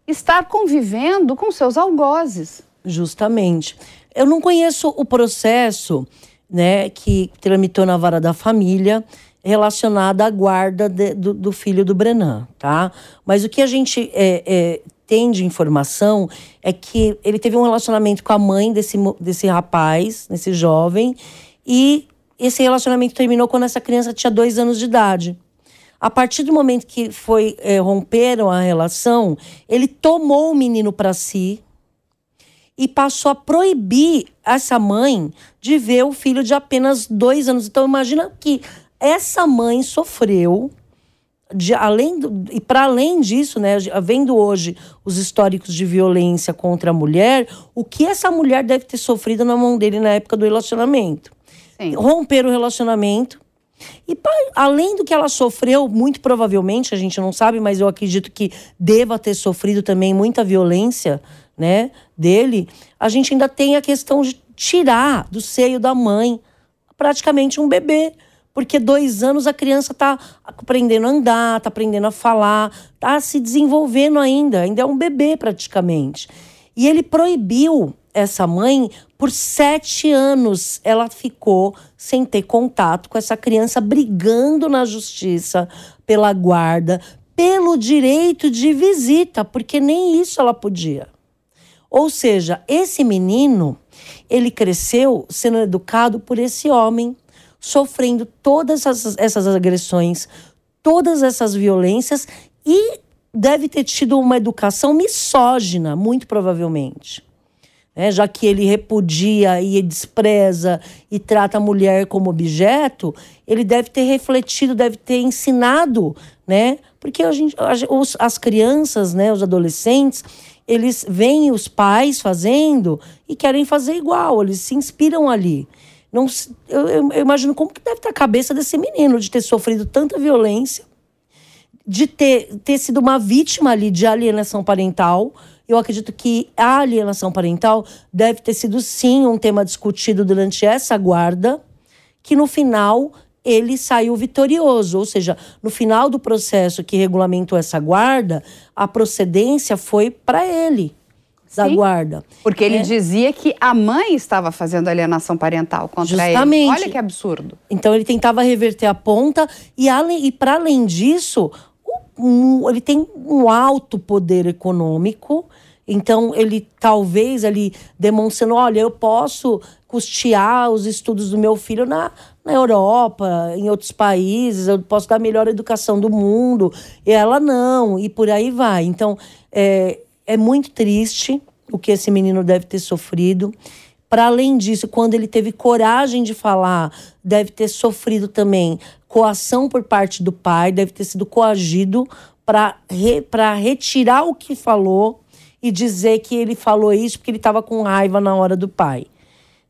B: estar convivendo com seus algozes.
C: Justamente. Eu não conheço o processo né, que tramitou na vara da família relacionada à guarda de, do, do, filho do Brenan, tá? Mas o que a gente é, é, tem de informação é que ele teve um relacionamento com a mãe desse, desse rapaz, desse jovem, e esse relacionamento terminou quando essa criança tinha dois anos de idade. A partir do momento que foi é, romperam a relação, ele tomou o menino para si, e passou a proibir essa mãe de ver o filho de apenas dois anos. Então imagina que essa mãe sofreu de além do, e para além disso, né, vendo hoje os históricos de violência contra a mulher, o que essa mulher deve ter sofrido na mão dele na época do relacionamento? Sim. Romper o relacionamento. E além do que ela sofreu, muito provavelmente, a gente não sabe, mas eu acredito que deva ter sofrido também muita violência, né, dele, a gente ainda tem a questão de tirar do seio da mãe praticamente um bebê porque dois anos a criança está aprendendo a andar, está aprendendo a falar, está se desenvolvendo ainda, ainda é um bebê praticamente. E ele proibiu essa mãe por sete anos. Ela ficou sem ter contato com essa criança, brigando na justiça pela guarda, pelo direito de visita, porque nem isso ela podia. Ou seja, esse menino, ele cresceu sendo educado por esse homem sofrendo todas essas, essas agressões, todas essas violências e deve ter tido uma educação misógina, muito provavelmente. É, já que ele repudia e despreza e trata a mulher como objeto, ele deve ter refletido, deve ter ensinado, né? Porque a gente, as crianças, né, os adolescentes, eles veem os pais fazendo e querem fazer igual, eles se inspiram ali. Não, eu, eu, imagino como que deve estar a cabeça desse menino de ter sofrido tanta violência, de ter, ter sido uma vítima ali de alienação parental. Eu acredito que a alienação parental deve ter sido sim um tema discutido durante essa guarda, que no final ele saiu vitorioso, ou seja, no final do processo que regulamentou essa guarda, a procedência foi para ele da Sim, guarda.
B: Porque ele é. dizia que a mãe estava fazendo alienação parental contra
C: Justamente.
B: ele. Olha que absurdo.
C: Então ele tentava reverter a ponta e, e para além disso, um, ele tem um alto poder econômico. Então ele talvez ali demonstrando, olha, eu posso custear os estudos do meu filho na, na Europa, em outros países, eu posso dar a melhor educação do mundo. E ela não, e por aí vai. Então, é, é muito triste o que esse menino deve ter sofrido. Para além disso, quando ele teve coragem de falar, deve ter sofrido também coação por parte do pai, deve ter sido coagido para re, retirar o que falou e dizer que ele falou isso porque ele estava com raiva na hora do pai,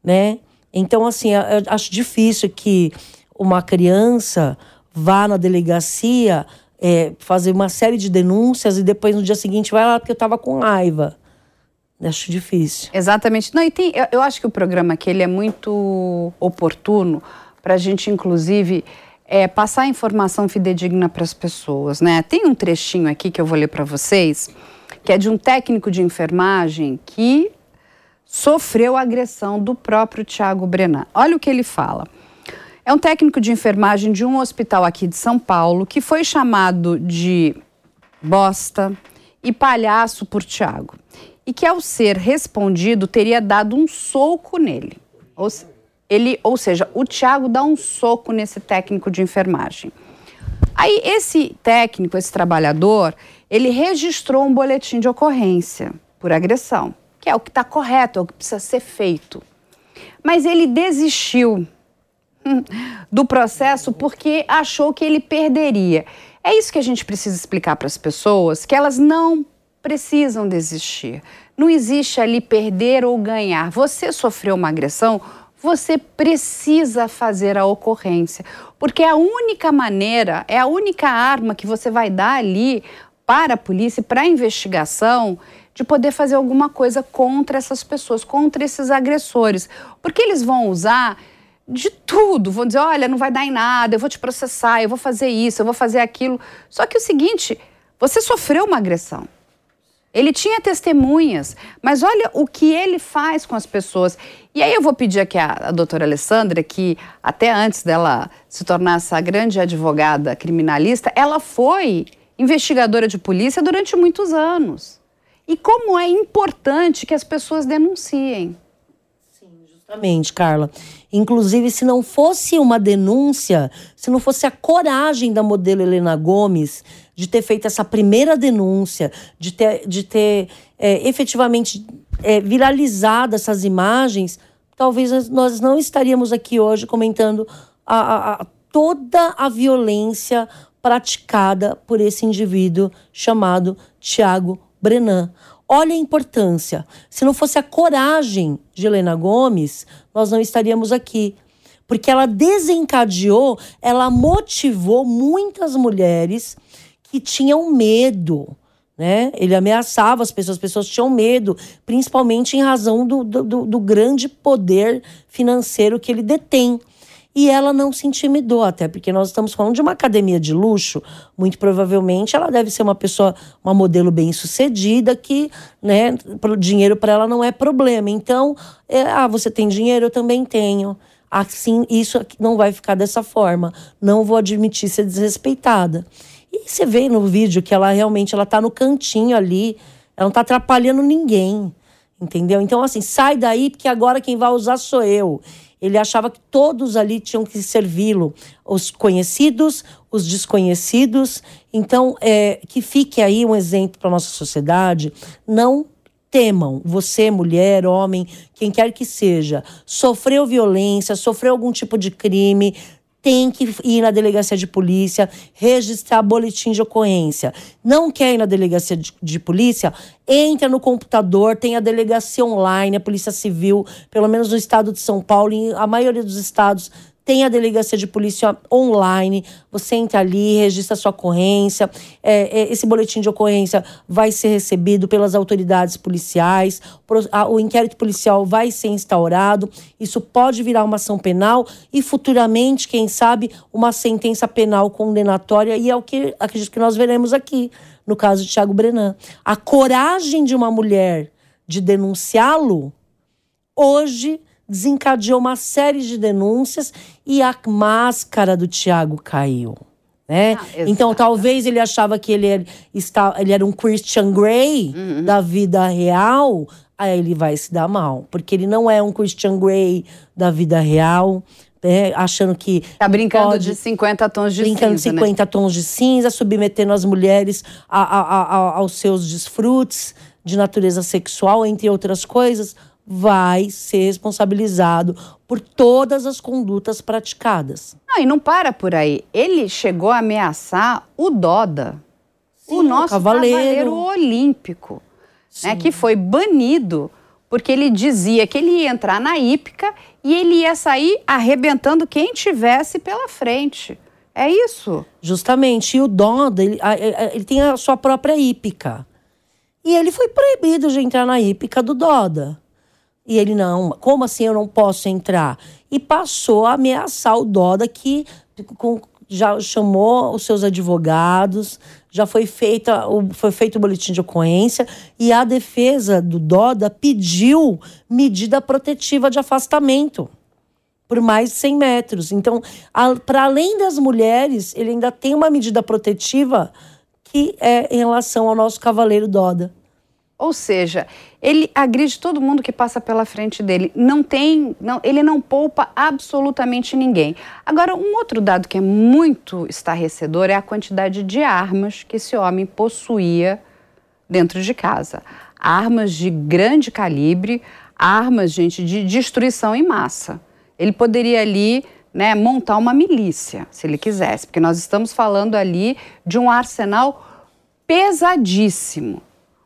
C: né? Então, assim, eu acho difícil que uma criança vá na delegacia é, fazer uma série de denúncias e depois no dia seguinte vai lá porque eu estava com raiva. Acho difícil.
B: Exatamente. Não, e tem, eu, eu acho que o programa aqui ele é muito oportuno para a gente, inclusive, é, passar informação fidedigna para as pessoas, né? Tem um trechinho aqui que eu vou ler para vocês, que é de um técnico de enfermagem que sofreu agressão do próprio Tiago Brenan. Olha o que ele fala. É um técnico de enfermagem de um hospital aqui de São Paulo que foi chamado de bosta e palhaço por Tiago. E que, ao ser respondido, teria dado um soco nele. Ou, ele, ou seja, o Tiago dá um soco nesse técnico de enfermagem. Aí, esse técnico, esse trabalhador, ele registrou um boletim de ocorrência por agressão, que é o que está correto, é o que precisa ser feito. Mas ele desistiu do processo porque achou que ele perderia. É isso que a gente precisa explicar para as pessoas, que elas não precisam desistir. Não existe ali perder ou ganhar. Você sofreu uma agressão, você precisa fazer a ocorrência, porque é a única maneira, é a única arma que você vai dar ali para a polícia, para a investigação, de poder fazer alguma coisa contra essas pessoas, contra esses agressores. Porque eles vão usar de tudo. Vão dizer: olha, não vai dar em nada, eu vou te processar, eu vou fazer isso, eu vou fazer aquilo. Só que o seguinte, você sofreu uma agressão. Ele tinha testemunhas, mas olha o que ele faz com as pessoas. E aí eu vou pedir aqui à, à doutora Alessandra, que até antes dela se tornar essa grande advogada criminalista, ela foi investigadora de polícia durante muitos anos. E como é importante que as pessoas denunciem.
C: Sim, justamente, Carla. Inclusive, se não fosse uma denúncia, se não fosse a coragem da modelo Helena Gomes de ter feito essa primeira denúncia, de ter, de ter é, efetivamente é, viralizado essas imagens, talvez nós não estaríamos aqui hoje comentando a, a, a, toda a violência praticada por esse indivíduo chamado Tiago Brenan. Olha a importância. Se não fosse a coragem de Helena Gomes, nós não estaríamos aqui. Porque ela desencadeou, ela motivou muitas mulheres que tinham medo. Né? Ele ameaçava as pessoas, as pessoas tinham medo, principalmente em razão do, do, do grande poder financeiro que ele detém e ela não se intimidou, até porque nós estamos falando de uma academia de luxo, muito provavelmente ela deve ser uma pessoa, uma modelo bem sucedida, que né, dinheiro para ela não é problema. Então, é, ah, você tem dinheiro, eu também tenho. Assim, isso não vai ficar dessa forma. Não vou admitir ser desrespeitada. E você vê no vídeo que ela realmente ela tá no cantinho ali, ela não tá atrapalhando ninguém. Entendeu? Então, assim, sai daí, porque agora quem vai usar sou eu. Ele achava que todos ali tinham que servi-lo, os conhecidos, os desconhecidos. Então, é, que fique aí um exemplo para nossa sociedade. Não temam, você, mulher, homem, quem quer que seja, sofreu violência, sofreu algum tipo de crime, tem que ir na delegacia de polícia, registrar boletim de ocorrência. Não quer ir na delegacia de, de, polícia? Entra no computador, tem a delegacia online, a Polícia Civil, pelo menos no estado de São Paulo, em a maioria dos estados tem a delegacia de polícia online, você entra ali, registra sua ocorrência, é, é, esse boletim de ocorrência vai ser recebido pelas autoridades policiais, o inquérito policial vai ser instaurado, isso pode virar uma ação penal e futuramente, quem sabe, uma sentença penal condenatória, e é o que acredito que nós veremos aqui, no caso de Tiago Brenan. A coragem de uma mulher de denunciá-lo, hoje desencadeou uma série de denúncias e a máscara do Tiago caiu. Né? Ah, então, talvez ele achava que ele era, está, ele era um Christian Grey uhum. da vida real, aí ele vai se dar mal. Porque ele não é um Christian Grey da vida real. né? achando que.
B: Tá brincando pode, de 50 tons de
C: brincando
B: cinza.
C: Brincando de 50 né? tons de cinza, submetendo as mulheres a, a, a, aos seus desfrutes de natureza sexual, entre outras coisas vai ser responsabilizado por todas as condutas praticadas.
B: Não, e não para por aí. Ele chegou a ameaçar o Doda, Sim, o nosso cavaleiro, cavaleiro olímpico, né, que foi banido porque ele dizia que ele ia entrar na hípica e ele ia sair arrebentando quem tivesse pela frente. É isso.
C: Justamente. E o Doda, ele, ele tem a sua própria hípica. E ele foi proibido de entrar na hípica do Doda. E ele, não, como assim eu não posso entrar? E passou a ameaçar o Doda, que já chamou os seus advogados, já foi, feita, foi feito o boletim de ocorrência e a defesa do Doda pediu medida protetiva de afastamento por mais de 100 metros. Então, para além das mulheres, ele ainda tem uma medida protetiva que é em relação ao nosso cavaleiro Doda.
B: Ou seja, ele agride todo mundo que passa pela frente dele. Não tem, não, ele não poupa absolutamente ninguém. Agora, um outro dado que é muito estarrecedor é a quantidade de armas que esse homem possuía dentro de casa. Armas de grande calibre, armas, gente, de destruição em massa. Ele poderia ali né, montar uma milícia, se ele quisesse, porque nós estamos falando ali de um arsenal pesadíssimo.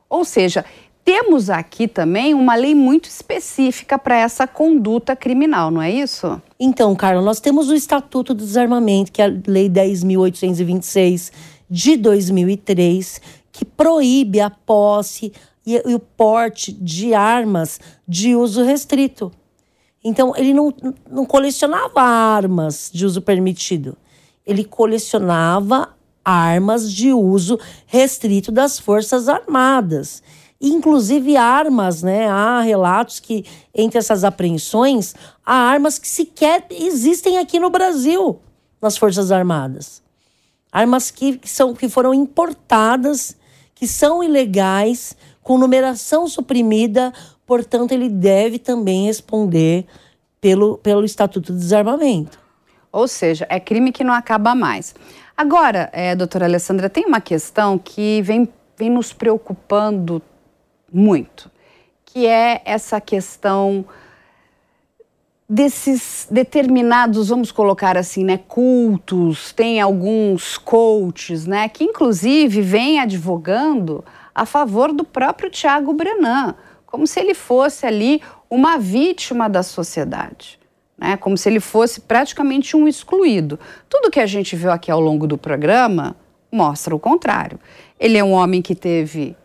B: Ou seja, temos aqui também uma lei muito específica para essa conduta criminal, não é isso?
C: Então, Carla, nós temos o Estatuto do Desarmamento, que é a Lei 10.826 de 2003, que proíbe a posse e, o porte de armas de uso restrito. Então, ele não, não colecionava armas de uso permitido. Ele colecionava armas de uso restrito das Forças Armadas. Inclusive armas, né? Há relatos que entre essas apreensões há armas que sequer existem aqui no Brasil nas Forças Armadas. Armas que, que, são, que foram importadas, que são ilegais, com numeração suprimida, portanto, ele deve também responder pelo, pelo Estatuto de Desarmamento.
B: Ou seja, é crime que não acaba mais. Agora, é, doutora Alessandra, tem uma questão que vem, vem nos preocupando muito, que é essa questão desses determinados, vamos colocar assim, né, cultos, tem alguns coaches, né, que inclusive vêm advogando a favor do próprio Tiago Brenan, como se ele fosse ali uma vítima da sociedade né? como se ele fosse praticamente um excluído. Tudo que a gente viu aqui ao longo do programa mostra o contrário. Ele é um homem que teve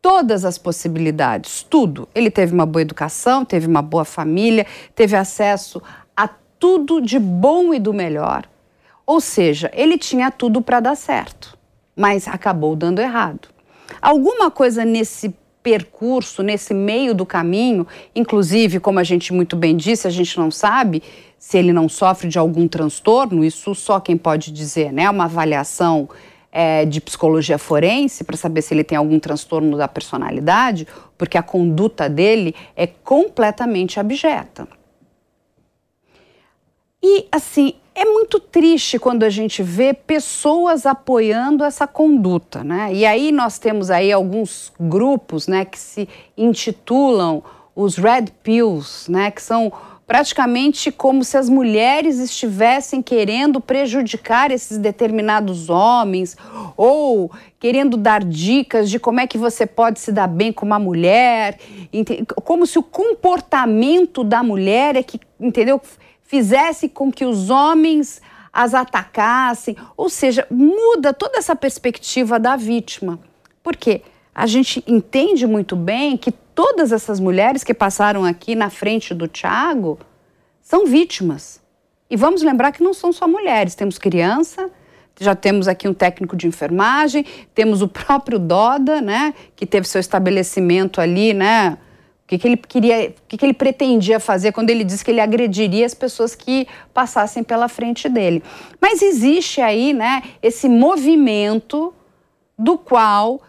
B: todas as possibilidades, tudo. Ele teve uma boa educação, teve uma boa família, teve acesso a tudo de bom e do melhor. Ou seja, ele tinha tudo para dar certo, mas acabou dando errado. Alguma coisa nesse percurso, nesse meio do caminho, inclusive, como a gente muito bem disse, a gente não sabe se ele não sofre de algum transtorno, isso só quem pode dizer, né? Uma avaliação é, de psicologia forense para saber se ele tem algum transtorno da personalidade, porque a conduta dele é completamente abjeta. E, assim, é muito triste quando a gente vê pessoas apoiando essa conduta, né? E aí nós temos aí alguns grupos, né, que se intitulam os Red Pills, né, que são praticamente como se as mulheres estivessem querendo prejudicar esses determinados homens ou querendo dar dicas de como é que você pode se dar bem com uma mulher, como se o comportamento da mulher é que, entendeu? Fizesse com que os homens as atacassem, ou seja, muda toda essa perspectiva da vítima. Por quê? A gente entende muito bem que todas essas mulheres que passaram aqui na frente do Tiago são vítimas. E vamos lembrar que não são só mulheres, temos criança, já temos aqui um técnico de enfermagem, temos o próprio Doda, né, que teve seu estabelecimento ali, né, que, que ele queria, o que, que ele pretendia fazer quando ele disse que ele agrediria as pessoas que passassem pela frente dele. Mas existe aí, né, esse movimento do qual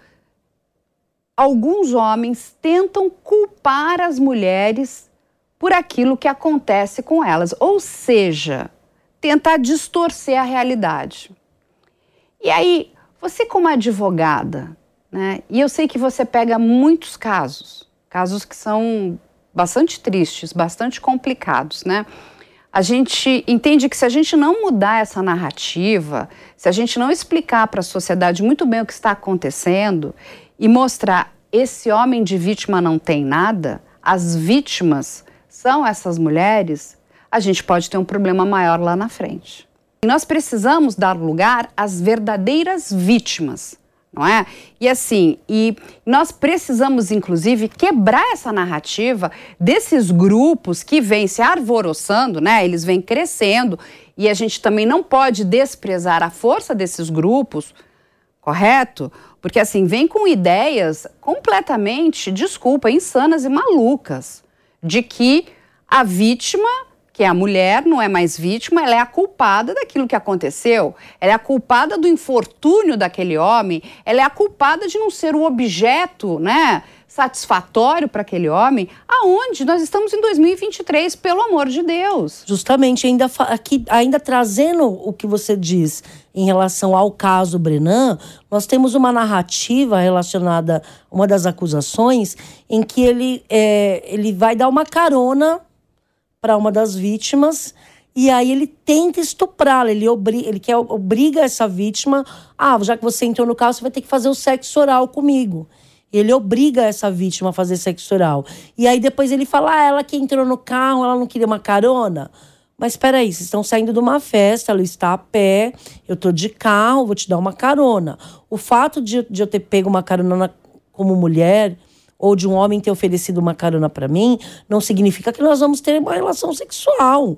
B: alguns homens tentam culpar as mulheres por aquilo que acontece com elas, ou seja, tentar distorcer a realidade. E aí, você como advogada, né, e eu sei que você pega muitos casos, casos que são bastante tristes, bastante complicados, né? A gente entende que se a gente não mudar essa narrativa, se a gente não explicar para a sociedade muito bem o que está acontecendo e mostrar esse homem de vítima não tem nada, as vítimas são essas mulheres, a gente pode ter um problema maior lá na frente. E nós precisamos dar lugar às verdadeiras vítimas, não é? E assim, e nós precisamos inclusive quebrar essa narrativa desses grupos que vêm se arvoroçando, né? Eles vêm crescendo e a gente também não pode desprezar a força desses grupos, correto? Porque assim, vem com ideias completamente, desculpa, insanas e malucas, de que a vítima que é a mulher não é mais vítima, ela é a culpada daquilo que aconteceu, ela é a culpada do infortúnio daquele homem, ela é a culpada de não ser o objeto, né, satisfatório para aquele homem, aonde nós estamos em 2023, pelo amor de Deus.
C: Justamente, ainda aqui, ainda trazendo o que você diz em relação ao caso Brenan, nós temos uma narrativa relacionada uma das acusações em que ele, é, ele vai dar uma carona para uma das vítimas e aí ele tenta estuprá-la, ele, obri ele quer, obriga essa vítima, ah, já que você entrou no carro, você vai ter que fazer o sexo oral comigo. Ele obriga essa vítima a fazer sexo oral. E aí depois ele fala, ah, ela que entrou no carro, ela não queria uma carona. Mas espera aí, vocês estão saindo de uma festa, ela está a pé, eu tô de carro, vou te dar uma carona. O fato de, de eu ter pego uma carona na, como mulher ou de um homem ter oferecido uma carona para mim, não significa que nós vamos ter uma relação sexual.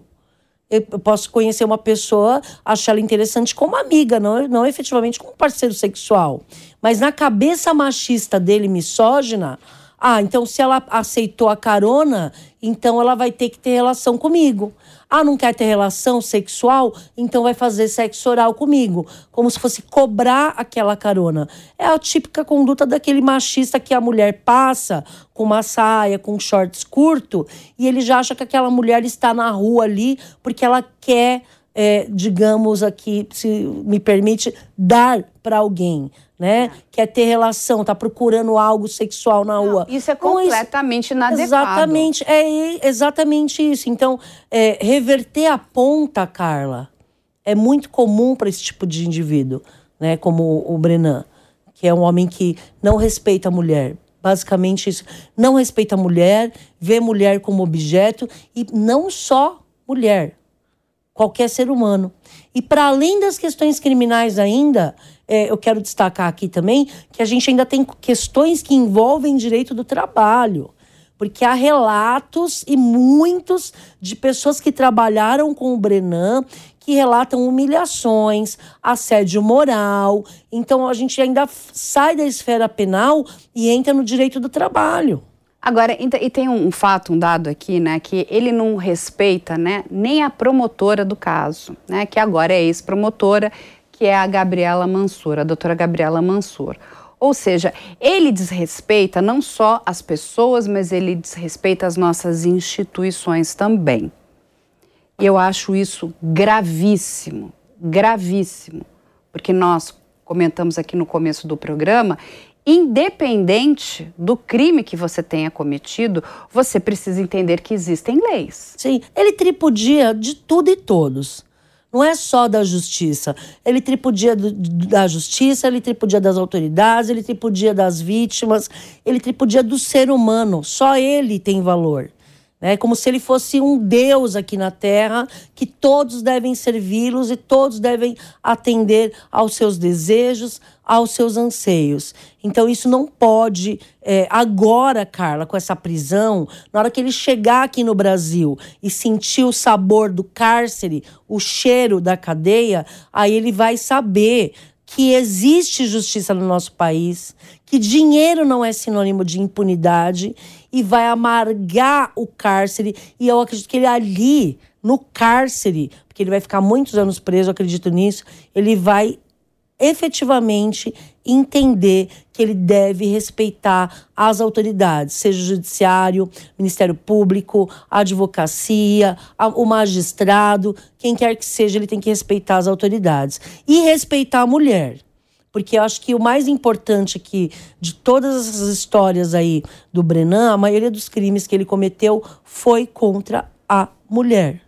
C: Eu posso conhecer uma pessoa, achar ela interessante como amiga, não, não efetivamente como parceiro sexual. Mas na cabeça machista dele, misógina, ah, então se ela aceitou a carona, então ela vai ter que ter relação comigo. Ah, não quer ter relação sexual? Então vai fazer sexo oral comigo. Como se fosse cobrar aquela carona. É a típica conduta daquele machista que a mulher passa com uma saia, com shorts curto, e ele já acha que aquela mulher está na rua ali porque ela quer, é, digamos aqui, se me permite, dar para alguém né? É. Quer ter relação, tá procurando algo sexual na rua.
B: Não, isso é completamente isso, inadequado.
C: Exatamente, é exatamente isso. Então, é, reverter a ponta, Carla, é muito comum para esse tipo de indivíduo, né? Como o Brenan, que é um homem que não respeita a mulher. Basicamente isso, não respeita a mulher, vê mulher como objeto e não só mulher, qualquer ser humano. E para além das questões criminais ainda, é, eu quero destacar aqui também que a gente ainda tem questões que envolvem direito do trabalho. Porque há relatos e muitos de pessoas que trabalharam com o Brenan que relatam humilhações, assédio moral. Então a gente ainda sai da esfera penal e entra no direito do trabalho.
B: Agora, e tem um fato, um dado aqui, né, que ele não respeita, né, nem a promotora do caso, né, que agora é ex-promotora que é a Gabriela Mansur, a doutora Gabriela Mansur. Ou seja, ele desrespeita não só as pessoas, mas ele desrespeita as nossas instituições também. Eu acho isso gravíssimo, gravíssimo, porque nós comentamos aqui no começo do programa, independente do crime que você tenha cometido, você precisa entender que existem leis.
C: Sim, ele tripudia de tudo e todos. Não é só da justiça. Ele tripudia do, da justiça, ele tripudia das autoridades, ele tripudia das vítimas, ele tripudia do ser humano. Só ele tem valor. É como se ele fosse um Deus aqui na terra, que todos devem servi-los e todos devem atender aos seus desejos, aos seus anseios. Então, isso não pode, é, agora, Carla, com essa prisão, na hora que ele chegar aqui no Brasil e sentir o sabor do cárcere, o cheiro da cadeia, aí ele vai saber que existe justiça no nosso país, que dinheiro não é sinônimo de impunidade e vai amargar o cárcere. E eu acredito que ele ali, no cárcere, porque ele vai ficar muitos anos preso, acredito nisso, ele vai efetivamente entender que ele deve respeitar as autoridades, seja o judiciário, Ministério Público, a advocacia, a, o magistrado, quem quer que seja, ele tem que respeitar as autoridades e respeitar a mulher. Porque eu acho que o mais importante aqui de todas essas histórias aí do Brenan, a maioria dos crimes que ele cometeu foi contra a mulher.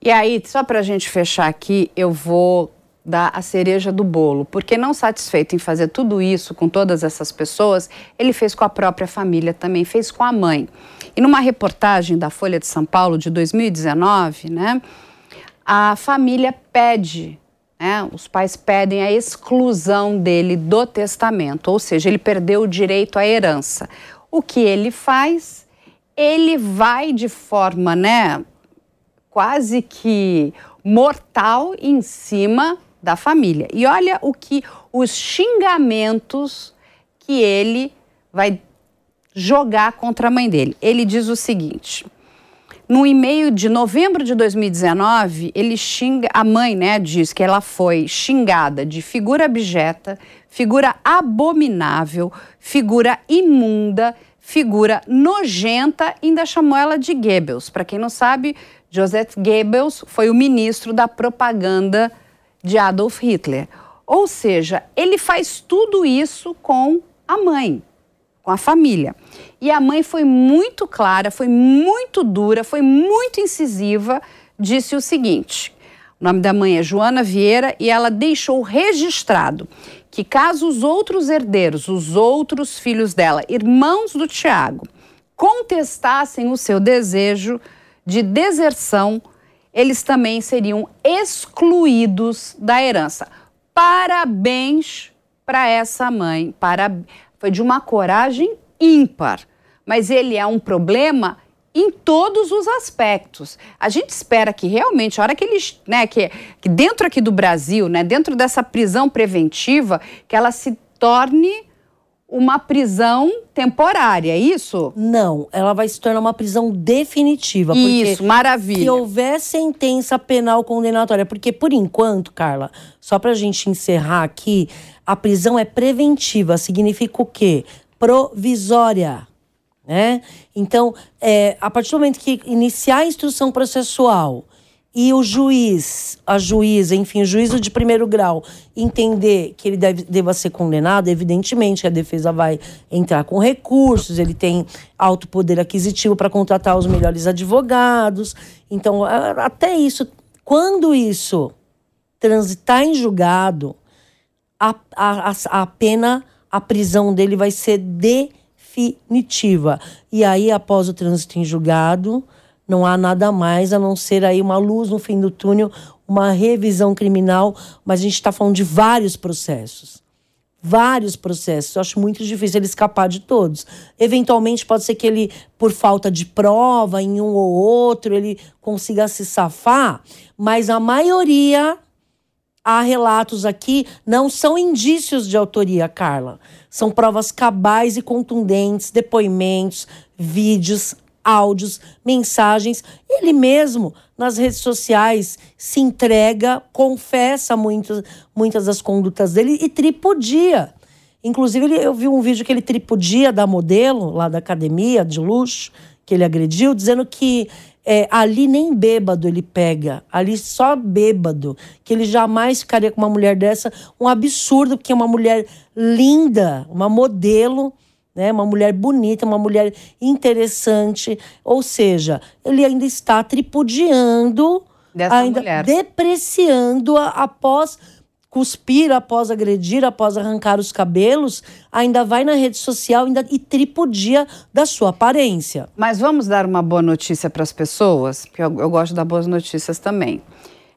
B: E aí, só para a gente fechar aqui, eu vou dar a cereja do bolo, porque não satisfeito em fazer tudo isso com todas essas pessoas, ele fez com a própria família também, fez com a mãe. E numa reportagem da Folha de São Paulo de 2019, né, a família pede né, os pais pedem a exclusão dele do testamento, ou seja, ele perdeu o direito à herança. O que ele faz? Ele vai de forma, né, quase que mortal em cima da família. E olha o que os xingamentos que ele vai jogar contra a mãe dele. Ele diz o seguinte: no e-mail de novembro de 2019, ele xinga, a mãe, né, diz que ela foi xingada de figura abjeta, figura abominável, figura imunda, figura nojenta, ainda chamou ela de Goebbels. Para quem não sabe, Joseph Goebbels foi o ministro da propaganda de Adolf Hitler. Ou seja, ele faz tudo isso com a mãe com a família. E a mãe foi muito clara, foi muito dura, foi muito incisiva, disse o seguinte: o nome da mãe é Joana Vieira e ela deixou registrado que caso os outros herdeiros, os outros filhos dela, irmãos do Tiago, contestassem o seu desejo de deserção, eles também seriam excluídos da herança. Parabéns para essa mãe, para foi de uma coragem ímpar. Mas ele é um problema em todos os aspectos. A gente espera que realmente, a hora que eles, né, que, que dentro aqui do Brasil, né, dentro dessa prisão preventiva, que ela se torne uma prisão temporária, é isso?
C: Não, ela vai se tornar uma prisão definitiva.
B: Isso, maravilha.
C: Se houver sentença penal condenatória, porque por enquanto, Carla, só para a gente encerrar aqui, a prisão é preventiva, significa o quê? Provisória. Né? Então, é, a partir do momento que iniciar a instrução processual e o juiz, a juíza, enfim, o juízo de primeiro grau, entender que ele deve, deva ser condenado, evidentemente a defesa vai entrar com recursos, ele tem alto poder aquisitivo para contratar os melhores advogados. Então, até isso, quando isso transitar em julgado, a, a, a pena, a prisão dele vai ser definitiva. E aí, após o trânsito em julgado, não há nada mais a não ser aí uma luz no fim do túnel, uma revisão criminal, mas a gente está falando de vários processos. Vários processos. Eu acho muito difícil ele escapar de todos. Eventualmente, pode ser que ele, por falta de prova, em um ou outro, ele consiga se safar, mas a maioria há relatos aqui, não são indícios de autoria, Carla. São provas cabais e contundentes, depoimentos, vídeos, áudios, mensagens. Ele mesmo, nas redes sociais, se entrega, confessa muitas, muitas das condutas dele e tripudia. Inclusive, eu vi um vídeo que ele tripudia da modelo, lá da academia de luxo, que ele agrediu, dizendo que é, ali nem bêbado ele pega, ali só bêbado, que ele jamais ficaria com uma mulher dessa. Um absurdo, porque é uma mulher linda, uma modelo né? Uma mulher bonita, uma mulher interessante. Ou seja, ele ainda está tripudiando,
B: Dessa
C: ainda
B: mulher.
C: depreciando a, após cuspir, após agredir, após arrancar os cabelos, ainda vai na rede social ainda, e tripudia da sua aparência.
B: Mas vamos dar uma boa notícia para as pessoas, porque eu, eu gosto de dar boas notícias também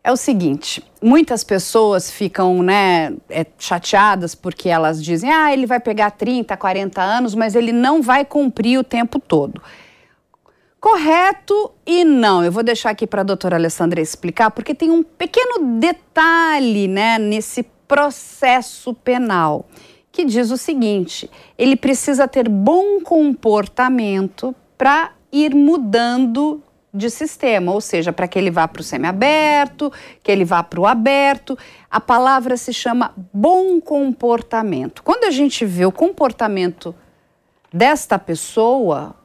B: é o seguinte: muitas pessoas ficam né, é, chateadas porque elas dizem, ah, ele vai pegar 30, 40 anos, mas ele não vai cumprir o tempo todo. Correto e não. Eu vou deixar aqui para a doutora Alessandra explicar, porque tem um pequeno detalhe né, nesse processo penal que diz o seguinte: ele precisa ter bom comportamento para ir mudando de sistema, ou seja, para que ele vá para o semiaberto, que ele vá para o aberto. A palavra se chama bom comportamento. Quando a gente vê o comportamento desta pessoa,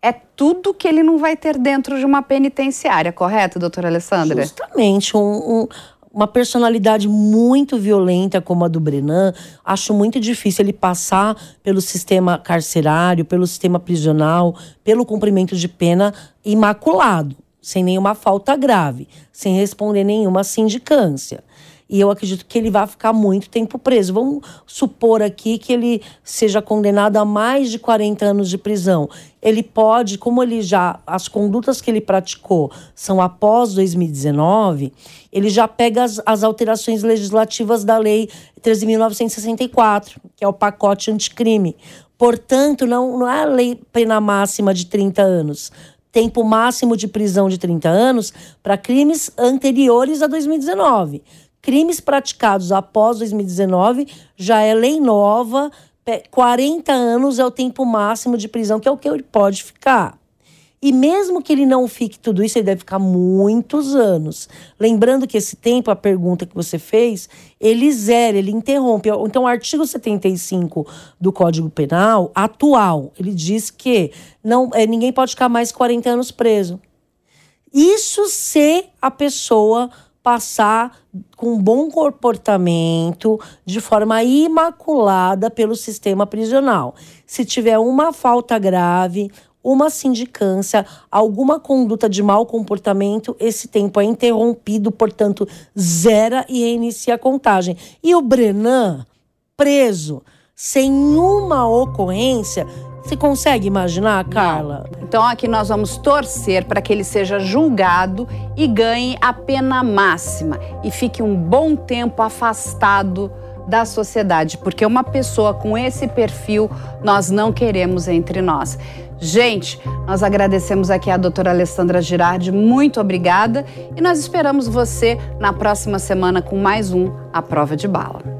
B: é tudo que ele não vai ter dentro de uma penitenciária, correto, doutora Alessandra?
C: Justamente. Um, um, uma personalidade muito violenta como a do Brenan, acho muito difícil ele passar pelo sistema carcerário, pelo sistema prisional, pelo cumprimento de pena imaculado, sem nenhuma falta grave, sem responder nenhuma sindicância. E eu acredito que ele vai ficar muito tempo preso. Vamos supor aqui que ele seja condenado a mais de 40 anos de prisão. Ele pode, como ele já as condutas que ele praticou são após 2019, ele já pega as, as alterações legislativas da lei 13.964, que é o pacote anticrime. Portanto, não, não é a lei pena máxima de 30 anos. Tempo máximo de prisão de 30 anos para crimes anteriores a 2019. Crimes praticados após 2019 já é lei nova, 40 anos é o tempo máximo de prisão, que é o que ele pode ficar. E mesmo que ele não fique tudo isso, ele deve ficar muitos anos. Lembrando que esse tempo, a pergunta que você fez, ele zera, ele interrompe. Então, o artigo 75 do Código Penal, atual, ele diz que não, é, ninguém pode ficar mais 40 anos preso. Isso se a pessoa passar com bom comportamento, de forma imaculada pelo sistema prisional. Se tiver uma falta grave, uma sindicância, alguma conduta de mau comportamento, esse tempo é interrompido, portanto, zera e reinicia a contagem. E o Brenan, preso, sem uma ocorrência, você consegue imaginar, Carla?
B: Então aqui nós vamos torcer para que ele seja julgado e ganhe a pena máxima e fique um bom tempo afastado da sociedade, porque uma pessoa com esse perfil nós não queremos entre nós. Gente, nós agradecemos aqui a doutora Alessandra Girardi, muito obrigada e nós esperamos você na próxima semana com mais um A Prova de Bala.